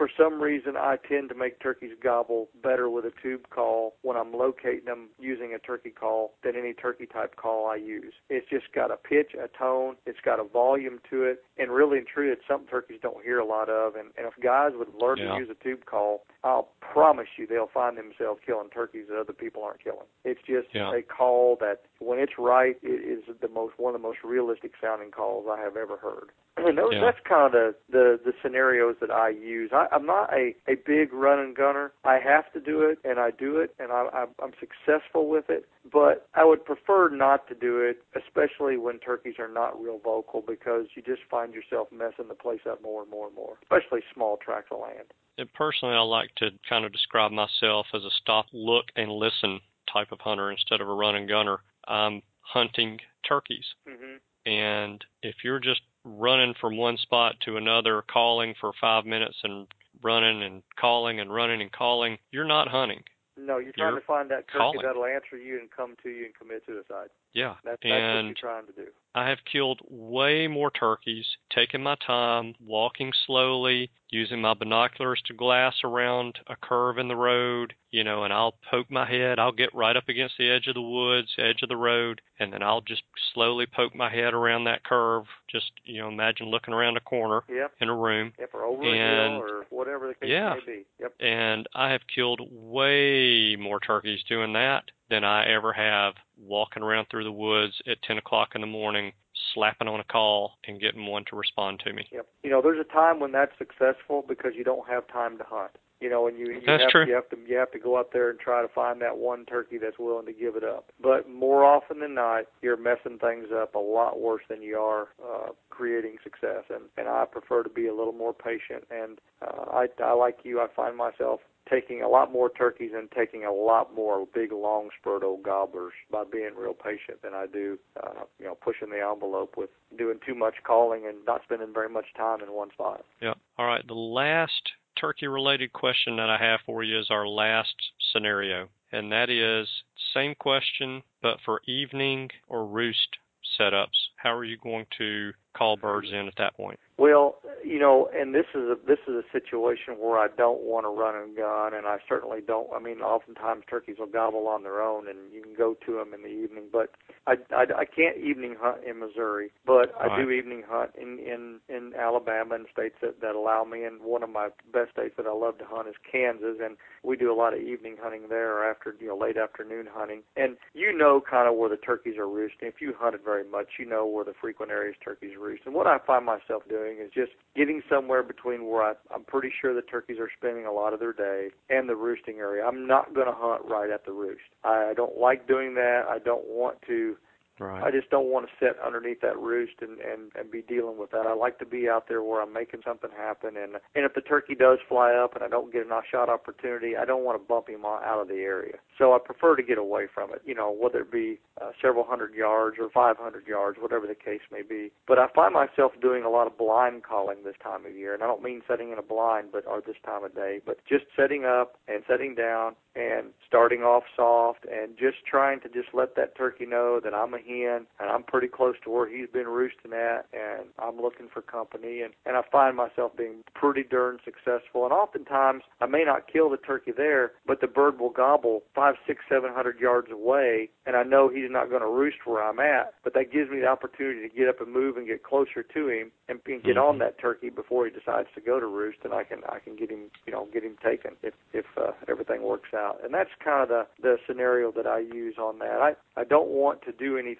for some reason, I tend to make turkeys gobble better with a tube call when I'm locating them using a turkey call than any turkey type call I use. It's just got a pitch, a tone, it's got a volume to it, and really and truly, it's something turkeys don't hear a lot of. And, and if guys would learn yeah. to use a tube call, I'll promise you they'll find themselves killing turkeys that other people aren't killing. It's just yeah. a call that, when it's right, it is the most one of the most realistic sounding calls I have ever heard. And those, yeah. that's kind of the, the scenarios that I use. I, I'm not a a big run and gunner. I have to do it, and I do it, and I, I, I'm successful with it. But I would prefer not to do it, especially when turkeys are not real vocal, because you just find yourself messing the place up more and more and more, especially small tracts of land. And personally, I like to kind of describe myself as a stop, look, and listen type of hunter instead of a run and gunner. I'm hunting turkeys. Mm-hmm. And if you're just running from one spot to another, calling for five minutes and running and calling and running and calling, you're not hunting. No, you're trying You're to find that turkey calling. that'll answer you and come to you and commit suicide. Yeah. That, that's and what you're trying to do. I have killed way more turkeys, taking my time, walking slowly, using my binoculars to glass around a curve in the road, you know, and I'll poke my head. I'll get right up against the edge of the woods, edge of the road, and then I'll just slowly poke my head around that curve. Just, you know, imagine looking around a corner Yep. in a room. Yep, or over And- a hill or whatever the case Yeah. may be. Yep. And I have killed way more turkeys doing that than I ever have walking around through the woods at 10 o'clock in the morning, slapping on a call and getting one to respond to me. Yep. You know, there's a time when that's successful because you don't have time to hunt. You know, and you, you That's have true. you have to you have to go out there and try to find that one turkey that's willing to give it up. But more often than not, you're messing things up a lot worse than you are uh, creating success. And and I prefer to be a little more patient. And uh, I I like you. I find myself taking a lot more turkeys and taking a lot more big long spurred old gobblers by being real patient than I do uh, you know pushing the envelope with doing too much calling and not spending very much time in one spot. Yeah. All right. The last turkey related question that I have for you is our last scenario. And that is same question, but for evening or roost setups. How are you going to call birds in at that point? Well, you know, and this is a this is a situation where I don't want to run and gun, and I certainly don't. I mean, oftentimes turkeys will gobble on their own, and you can go to them in the evening. But I I, I can't evening hunt in Missouri, but I do evening hunt in in in Alabama and states that that allow me. And one of my best states that I love to hunt is Kansas, and we do a lot of evening hunting there, after you know late afternoon hunting. And you know kind of where the turkeys are roosting. If you hunted very much, you know where the frequent areas turkeys roost. And what I find myself doing is just getting somewhere between where I, I'm pretty sure the turkeys are spending a lot of their day and the roosting area. I'm not going to hunt right at the roost. I don't like doing that. I don't want to Right. I just don't want to sit underneath that roost and, and, and be dealing with that. I like to be out there where I'm making something happen. And, and if the turkey does fly up and I don't get a nice shot opportunity, I don't want to bump him out of the area. So I prefer to get away from it, you know, whether it be uh, several hundred yards or 500 yards, whatever the case may be. But I find myself doing a lot of blind calling this time of year. And I don't mean setting in a blind, but or this time of day, but just setting up and setting down and starting off soft and just trying to just let that turkey know that I'm a hen and I'm pretty close to where he's been roosting at and I'm looking for company and, and I find myself being pretty darn successful. And oftentimes I may not kill the turkey there, but the bird will gobble five, six, seven hundred yards away and I know he's not going to roost where I'm at, but that gives me the opportunity to get up and move and get closer to him and, and get on that turkey before he decides to go to roost and I can I can get him you know get him taken if if uh, everything works out. And that's kind of the the scenario that I use on that. I I don't want to do anything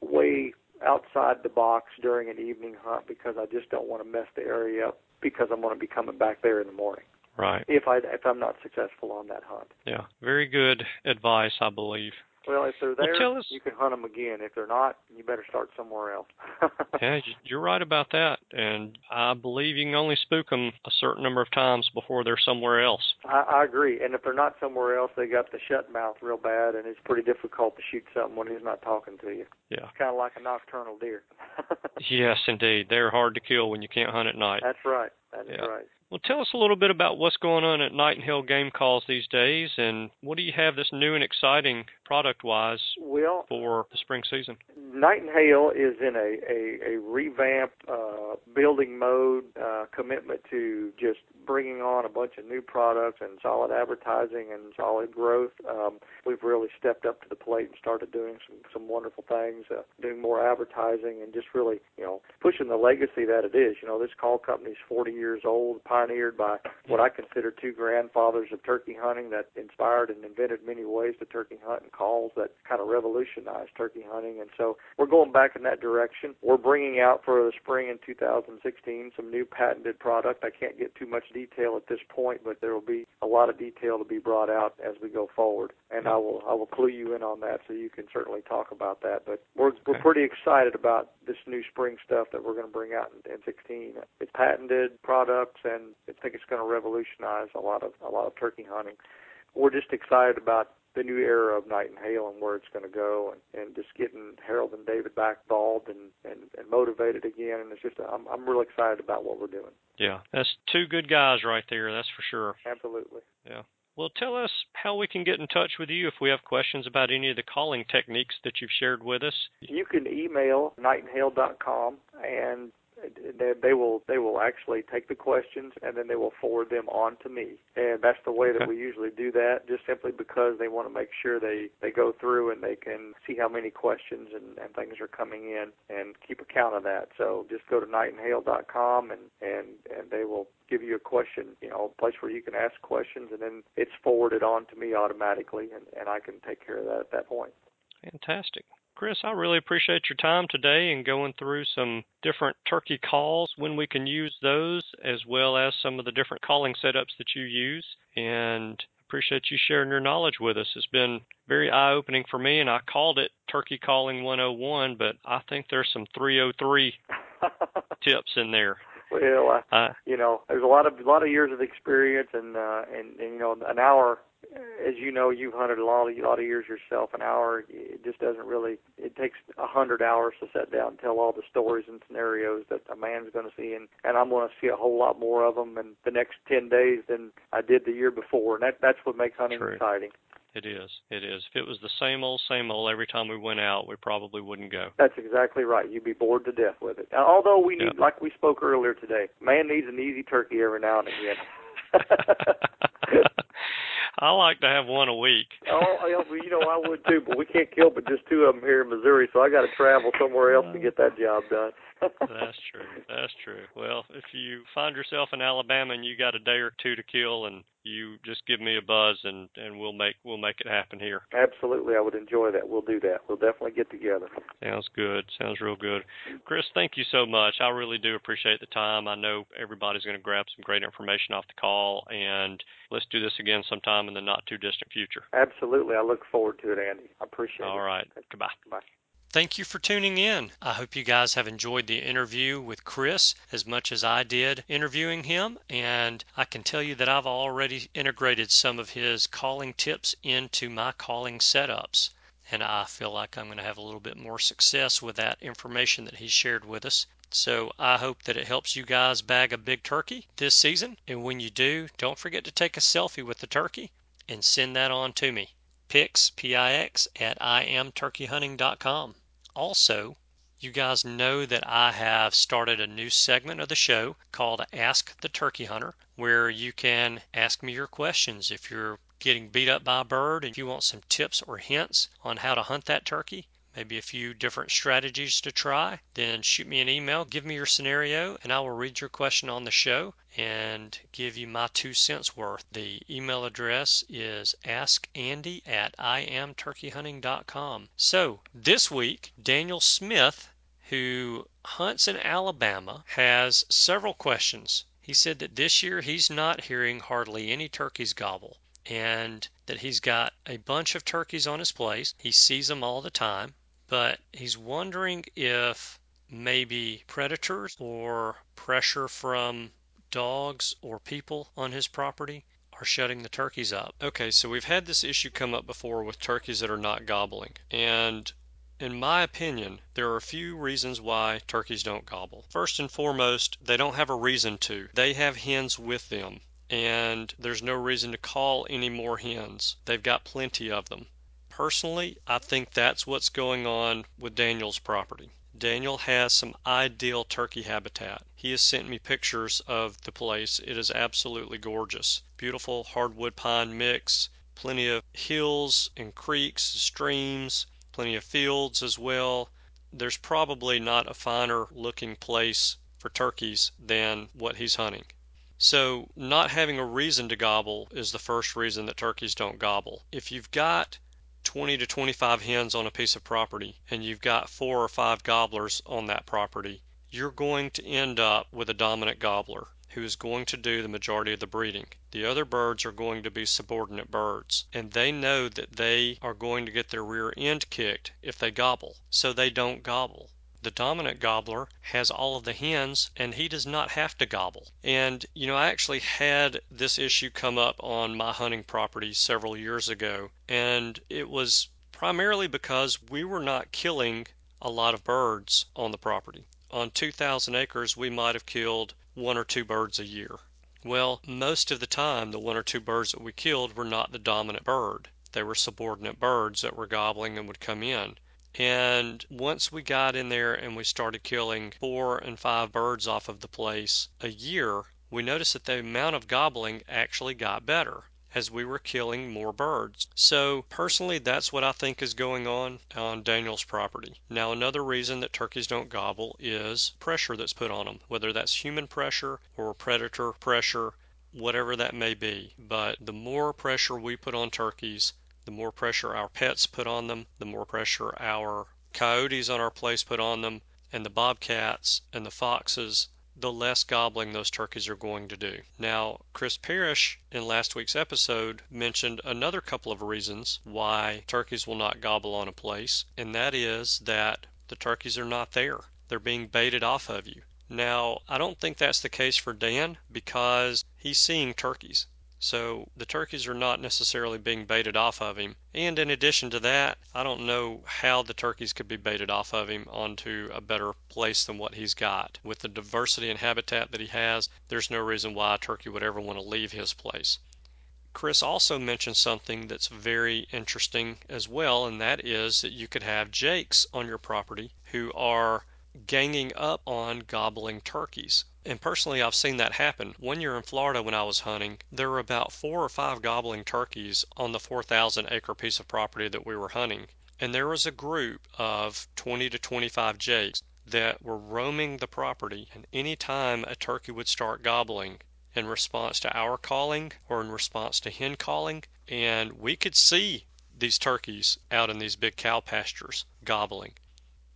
way outside the box during an evening hunt because I just don't want to mess the area up because I'm going to be coming back there in the morning Right. if I if I'm not successful on that hunt. Yeah. Very good advice, I believe. Well, if they're there, tell us- you can hunt them again. If they're not, you better start somewhere else. Yeah, you're right about that. And I believe you can only spook them a certain number of times before they're somewhere else. I, I agree. And if they're not somewhere else, they got the shut mouth real bad, and it's pretty difficult to shoot something when he's not talking to you. Yeah. It's kind of like a nocturnal deer. Yes, indeed. They're hard to kill when you can't hunt at night. That's right. That's Yeah. right. Well, tell us a little bit about what's going on at Knight and Hale Game Calls these days, and what do you have that's new and exciting product-wise well, for the spring season? Knight and Hale is in a a, a revamped uh, building mode, uh, commitment to just bringing on a bunch of new products and solid advertising and solid growth. Um, we've really stepped up to the plate and started doing some some wonderful things, uh, doing more advertising and just really you know pushing the legacy that it is. You know, this call company is 40 years old, pioneered by what I consider two grandfathers of turkey hunting that inspired and invented many ways to turkey hunt and calls that kind of revolutionized turkey hunting. And so we're going back in that direction. We're bringing out for the spring in 2016 some new patented product. I can't get too much detail at this point, but there will be a lot of detail to be brought out as we go forward, and I will I will clue you in on that so you can certainly talk about that. But we're we're pretty excited about this new spring stuff that we're going to bring out in, in 16. It's patented products, and I think it's going to revolutionize a lot of a lot of turkey hunting. We're just excited about the new era of Knight and Hale and where it's going to go, and, and just getting Harold and David back involved and, and, and motivated again. And it's just I'm I'm really excited about what we're doing. Yeah, that's two good guys right there. That's for sure. Absolutely. Yeah. Well, tell us how we can get in touch with you if we have questions about any of the calling techniques that you've shared with us. You can email knightandhale.com and they, they will they will actually take the questions and then they will forward them on to me. And that's the way that we usually do that just simply because they want to make sure they they go through and they can see how many questions and, and things are coming in and keep account of that. So just go to knightandhale.com and and and they will give you a question you know a place where you can ask questions and then it's forwarded on to me automatically and and I can take care of that at that point. Fantastic. Chris, I really appreciate your time today and going through some different turkey calls, when we can use those, as well as some of the different calling setups that you use. And appreciate you sharing your knowledge with us. It's been very eye opening for me, and I called it Turkey Calling 101, but I think there's some 303 tips in there. well I, Uh, you know, there's a lot of a lot of years of experience, and uh, and and you know, an hour, as you know, you've hunted a lot of a lot of years yourself. An hour, it just doesn't really. It takes a hundred hours to sit down and tell all the stories and scenarios that a man's going to see, and and I'm going to see a whole lot more of them in the next ten days than I did the year before, and that that's what makes hunting True. exciting. it is. It is. If it was the same old, same old every time we went out, we probably wouldn't go. That's exactly right. You'd be bored to death with it. Although we need, Yeah. like we spoke earlier today, man needs an easy turkey every now and again. I like to have one a week. Oh, you know I would too, but we can't kill but just two of them here in Missouri, so I got to travel somewhere else to get that job done. That's true. That's true. Well, if you find yourself in Alabama and you got a day or two to kill, and you just give me a buzz, and and we'll make we'll make it happen here. Absolutely, I would enjoy that. We'll do that. We'll definitely get together. Sounds good. Sounds real good. Chris, thank you so much. I really do appreciate the time. I know everybody's going to grab some great information off the call, and let's do this again sometime in the not too distant future. Absolutely, I look forward to it, Andy. I appreciate it. All right. Goodbye. Bye. Thank you for tuning in. I hope you guys have enjoyed the interview with Chris as much as I did interviewing him. And I can tell you that I've already integrated some of his calling tips into my calling setups. And I feel like I'm going to have a little bit more success with that information that he shared with us. So I hope that it helps you guys bag a big turkey this season. And when you do, don't forget to take a selfie with the turkey and send that on to me. Pix, P-I-X, at iamturkeyhunting.com. Also, you guys know that I have started a new segment of the show called Ask the Turkey Hunter, where you can ask me your questions. If you're getting beat up by a bird and you want some tips or hints on how to hunt that turkey, maybe a few different strategies to try, then shoot me an email, give me your scenario, and I will read your question on the show and give you my two cents worth. The email address is askandy at iamturkeyhunting.com. So this week, Daniel Smith, who hunts in Alabama, has several questions. He said that this year he's not hearing hardly any turkeys gobble and that he's got a bunch of turkeys on his place. He sees them all the time, but he's wondering if maybe predators or pressure from dogs or people on his property are shutting the turkeys up. Okay, so we've had this issue come up before with turkeys that are not gobbling. And In my opinion, there are a few reasons why turkeys don't gobble. First and foremost, they don't have a reason to. They have hens with them, and there's no reason to call any more hens. They've got plenty of them. Personally, I think that's what's going on with Daniel's property. Daniel has some ideal turkey habitat. He has sent me pictures of the place. It is absolutely gorgeous. Beautiful hardwood pine mix, plenty of hills and creeks, and streams, plenty of fields as well. There's probably not a finer looking place for turkeys than what he's hunting. So, not having a reason to gobble is the first reason that turkeys don't gobble. If you've got 20 to 25 hens on a piece of property and you've got four or five gobblers on that property, you're going to end up with a dominant gobbler who is going to do the majority of the breeding. The other birds are going to be subordinate birds, and they know that they are going to get their rear end kicked if they gobble, so they don't gobble. The dominant gobbler has all of the hens and he does not have to gobble. And, you know, I actually had this issue come up on my hunting property several years ago, and it was primarily because we were not killing a lot of birds on the property. On 2,000 acres, we might have killed one or two birds a year. Well, most of the time, the one or two birds that we killed were not the dominant bird. They were subordinate birds that were gobbling and would come in. And once we got in there and we started killing four and five birds off of the place a year, we noticed that the amount of gobbling actually got better as we were killing more birds. So, personally, that's what I think is going on on Daniel's property. Now, another reason that turkeys don't gobble is pressure that's put on them, whether that's human pressure or predator pressure, whatever that may be. But the more pressure we put on turkeys, the more pressure our pets put on them, the more pressure our coyotes on our place put on them, and the bobcats and the foxes, the less gobbling those turkeys are going to do. Now, Chris Parrish in last week's episode mentioned another couple of reasons why turkeys will not gobble on a place, and that is that the turkeys are not there. They're being baited off of you. Now, I don't think that's the case for Dan because he's seeing turkeys. So the turkeys are not necessarily being baited off of him. And in addition to that, I don't know how the turkeys could be baited off of him onto a better place than what he's got. With the diversity and habitat that he has, there's no reason why a turkey would ever want to leave his place. Chris also mentioned something that's very interesting as well, and that is that you could have jakes on your property who are ganging up on gobbling turkeys. And personally, I've seen that happen. One year in Florida when I was hunting, there were about four or five gobbling turkeys on the 4,000 acre piece of property that we were hunting. And there was a group of 20 to 25 jakes that were roaming the property. And any time a turkey would start gobbling in response to our calling or in response to hen calling, and we could see these turkeys out in these big cow pastures gobbling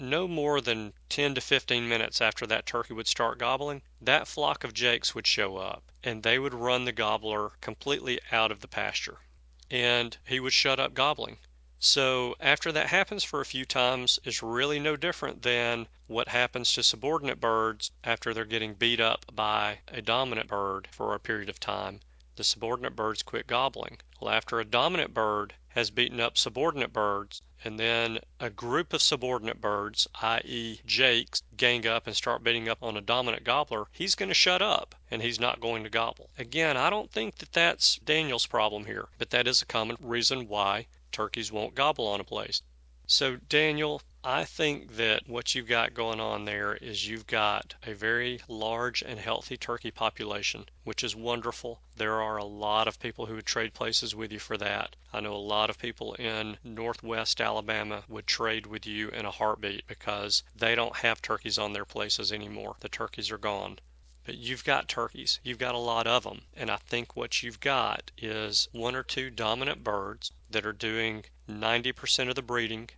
no more than 10 to 15 minutes after that turkey would start gobbling, that flock of jakes would show up and they would run the gobbler completely out of the pasture and he would shut up gobbling. So, after that happens for a few times, it's really no different than what happens to subordinate birds after they're getting beat up by a dominant bird for a period of time. The subordinate birds quit gobbling. Well, after a dominant bird has beaten up subordinate birds, and then a group of subordinate birds, i.e., jakes, gang up and start beating up on a dominant gobbler, he's going to shut up and he's not going to gobble. Again, I don't think that that's Daniel's problem here, but that is a common reason why turkeys won't gobble on a place. So, Daniel, I think that what you've got going on there is you've got a very large and healthy turkey population, which is wonderful. There are a lot of people who would trade places with you for that. I know a lot of people in northwest Alabama would trade with you in a heartbeat because they don't have turkeys on their places anymore. The turkeys are gone but you've got turkeys. You've got a lot of them. And I think what you've got is one or two dominant birds that are doing 90% of the breeding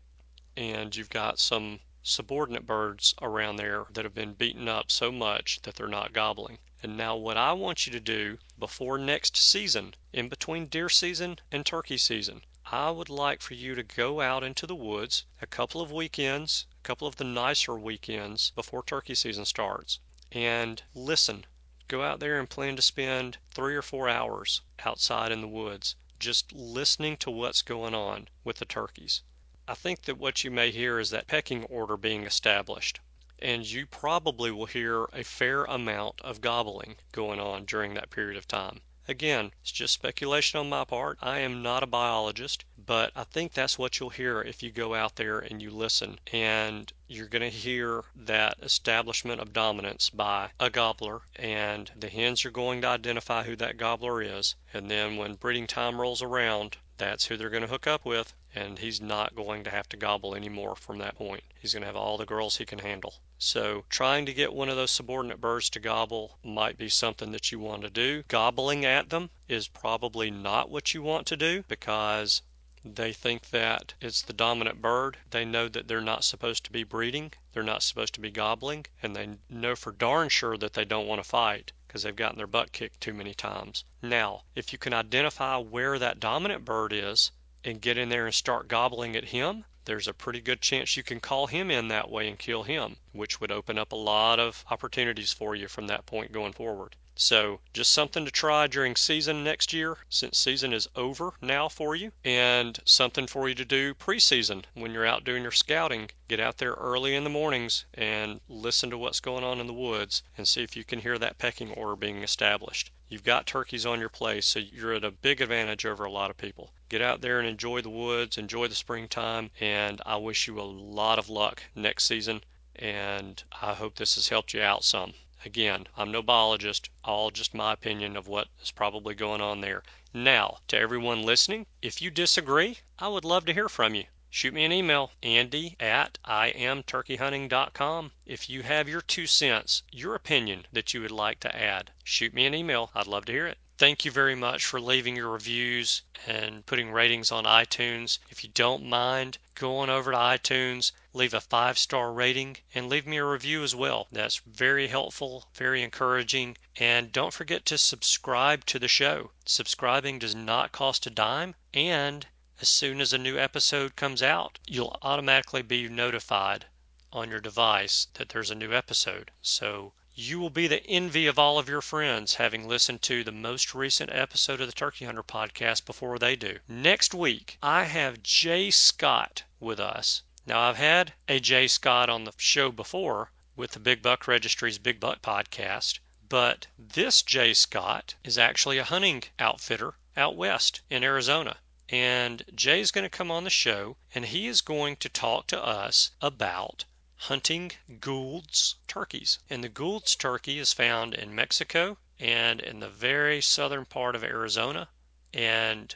and you've got some subordinate birds around there that have been beaten up so much that they're not gobbling. And now, what I want you to do before next season, in between deer season and turkey season, I would like for you to go out into the woods a couple of weekends, a couple of the nicer weekends before turkey season starts, and listen. Go out there and plan to spend three or four hours outside in the woods just listening to what's going on with the turkeys I think that what you may hear is that pecking order being established. And you probably will hear a fair amount of gobbling going on during that period of time. Again, it's just speculation on my part. I am not a biologist, but I think that's what you'll hear if you go out there and you listen. And you're going to hear that establishment of dominance by a gobbler, and the hens are going to identify who that gobbler is. And then when breeding time rolls around, that's who they're going to hook up with, and he's not going to have to gobble anymore from that point. He's going to have all the girls he can handle. So, trying to get one of those subordinate birds to gobble might be something that you want to do. Gobbling at them is probably not what you want to do because they think that it's the dominant bird. They know that they're not supposed to be breeding, they're not supposed to be gobbling, and they know for darn sure that they don't want to fight because they've gotten their butt kicked too many times. Now, if you can identify where that dominant bird is and get in there and start gobbling at him, there's a pretty good chance you can call him in that way and kill him, which would open up a lot of opportunities for you from that point going forward. So, just something to try during season next year, since season is over now for you, and something for you to do preseason when you're out doing your scouting. Get out there early in the mornings and listen to what's going on in the woods and see if you can hear that pecking order being established. You've got turkeys on your place, so you're at a big advantage over a lot of people. Get out there and enjoy the woods, enjoy the springtime, and I wish you a lot of luck next season. And I hope this has helped you out some. Again, I'm no biologist, all just my opinion of what is probably going on there. Now, to everyone listening, if you disagree, I would love to hear from you. Shoot me an email, andy at iamturkeyhunting.com. If you have your two cents, your opinion that you would like to add, shoot me an email. I'd love to hear it. Thank you very much for leaving your reviews and putting ratings on iTunes. If you don't mind, go on over to iTunes, leave a five star rating, and leave me a review as well. That's very helpful, very encouraging. And don't forget to subscribe to the show. Subscribing does not cost a dime, and as soon as a new episode comes out, you'll automatically be notified on your device that there's a new episode. So you will be the envy of all of your friends having listened to the most recent episode of the Turkey Hunter podcast before they do. Next week, I have Jay Scott with us. Now, I've had a Jay Scott on the show before with the Big Buck Registry's Big Buck podcast, but this Jay Scott is actually a hunting outfitter out west in Arizona. And Jay's going to come on the show and he is going to talk to us about hunting Gould's turkeys. And the Gould's turkey is found in Mexico and in the very southern part of Arizona. And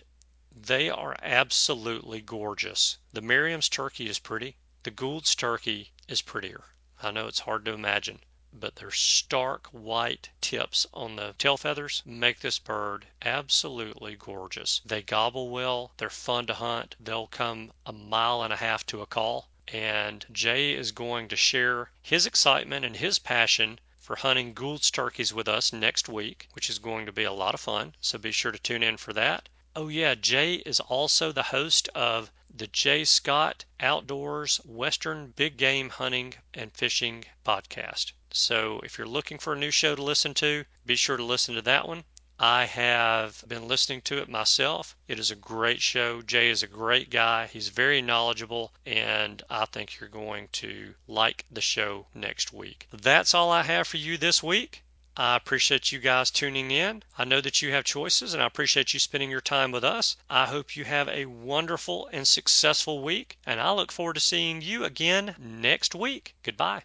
they are absolutely gorgeous. The Merriam's turkey is pretty. The Gould's turkey is prettier. I know it's hard to imagine, but their stark white tips on the tail feathers make this bird absolutely gorgeous. They gobble well, they're fun to hunt, they'll come a mile and a half to a call and Jay is going to share his excitement and his passion for hunting Gould's turkeys with us next week, which is going to be a lot of fun. So be sure to tune in for that. Oh, yeah, Jay is also the host of the Jay Scott Outdoors Western Big Game Hunting and Fishing podcast. So if you're looking for a new show to listen to, be sure to listen to that one. I have been listening to it myself. It is a great show. Jay is a great guy. He's very knowledgeable, and I think you're going to like the show next week. That's all I have for you this week. I appreciate you guys tuning in. I know that you have choices, and I appreciate you spending your time with us. I hope you have a wonderful and successful week, and I look forward to seeing you again next week. Goodbye.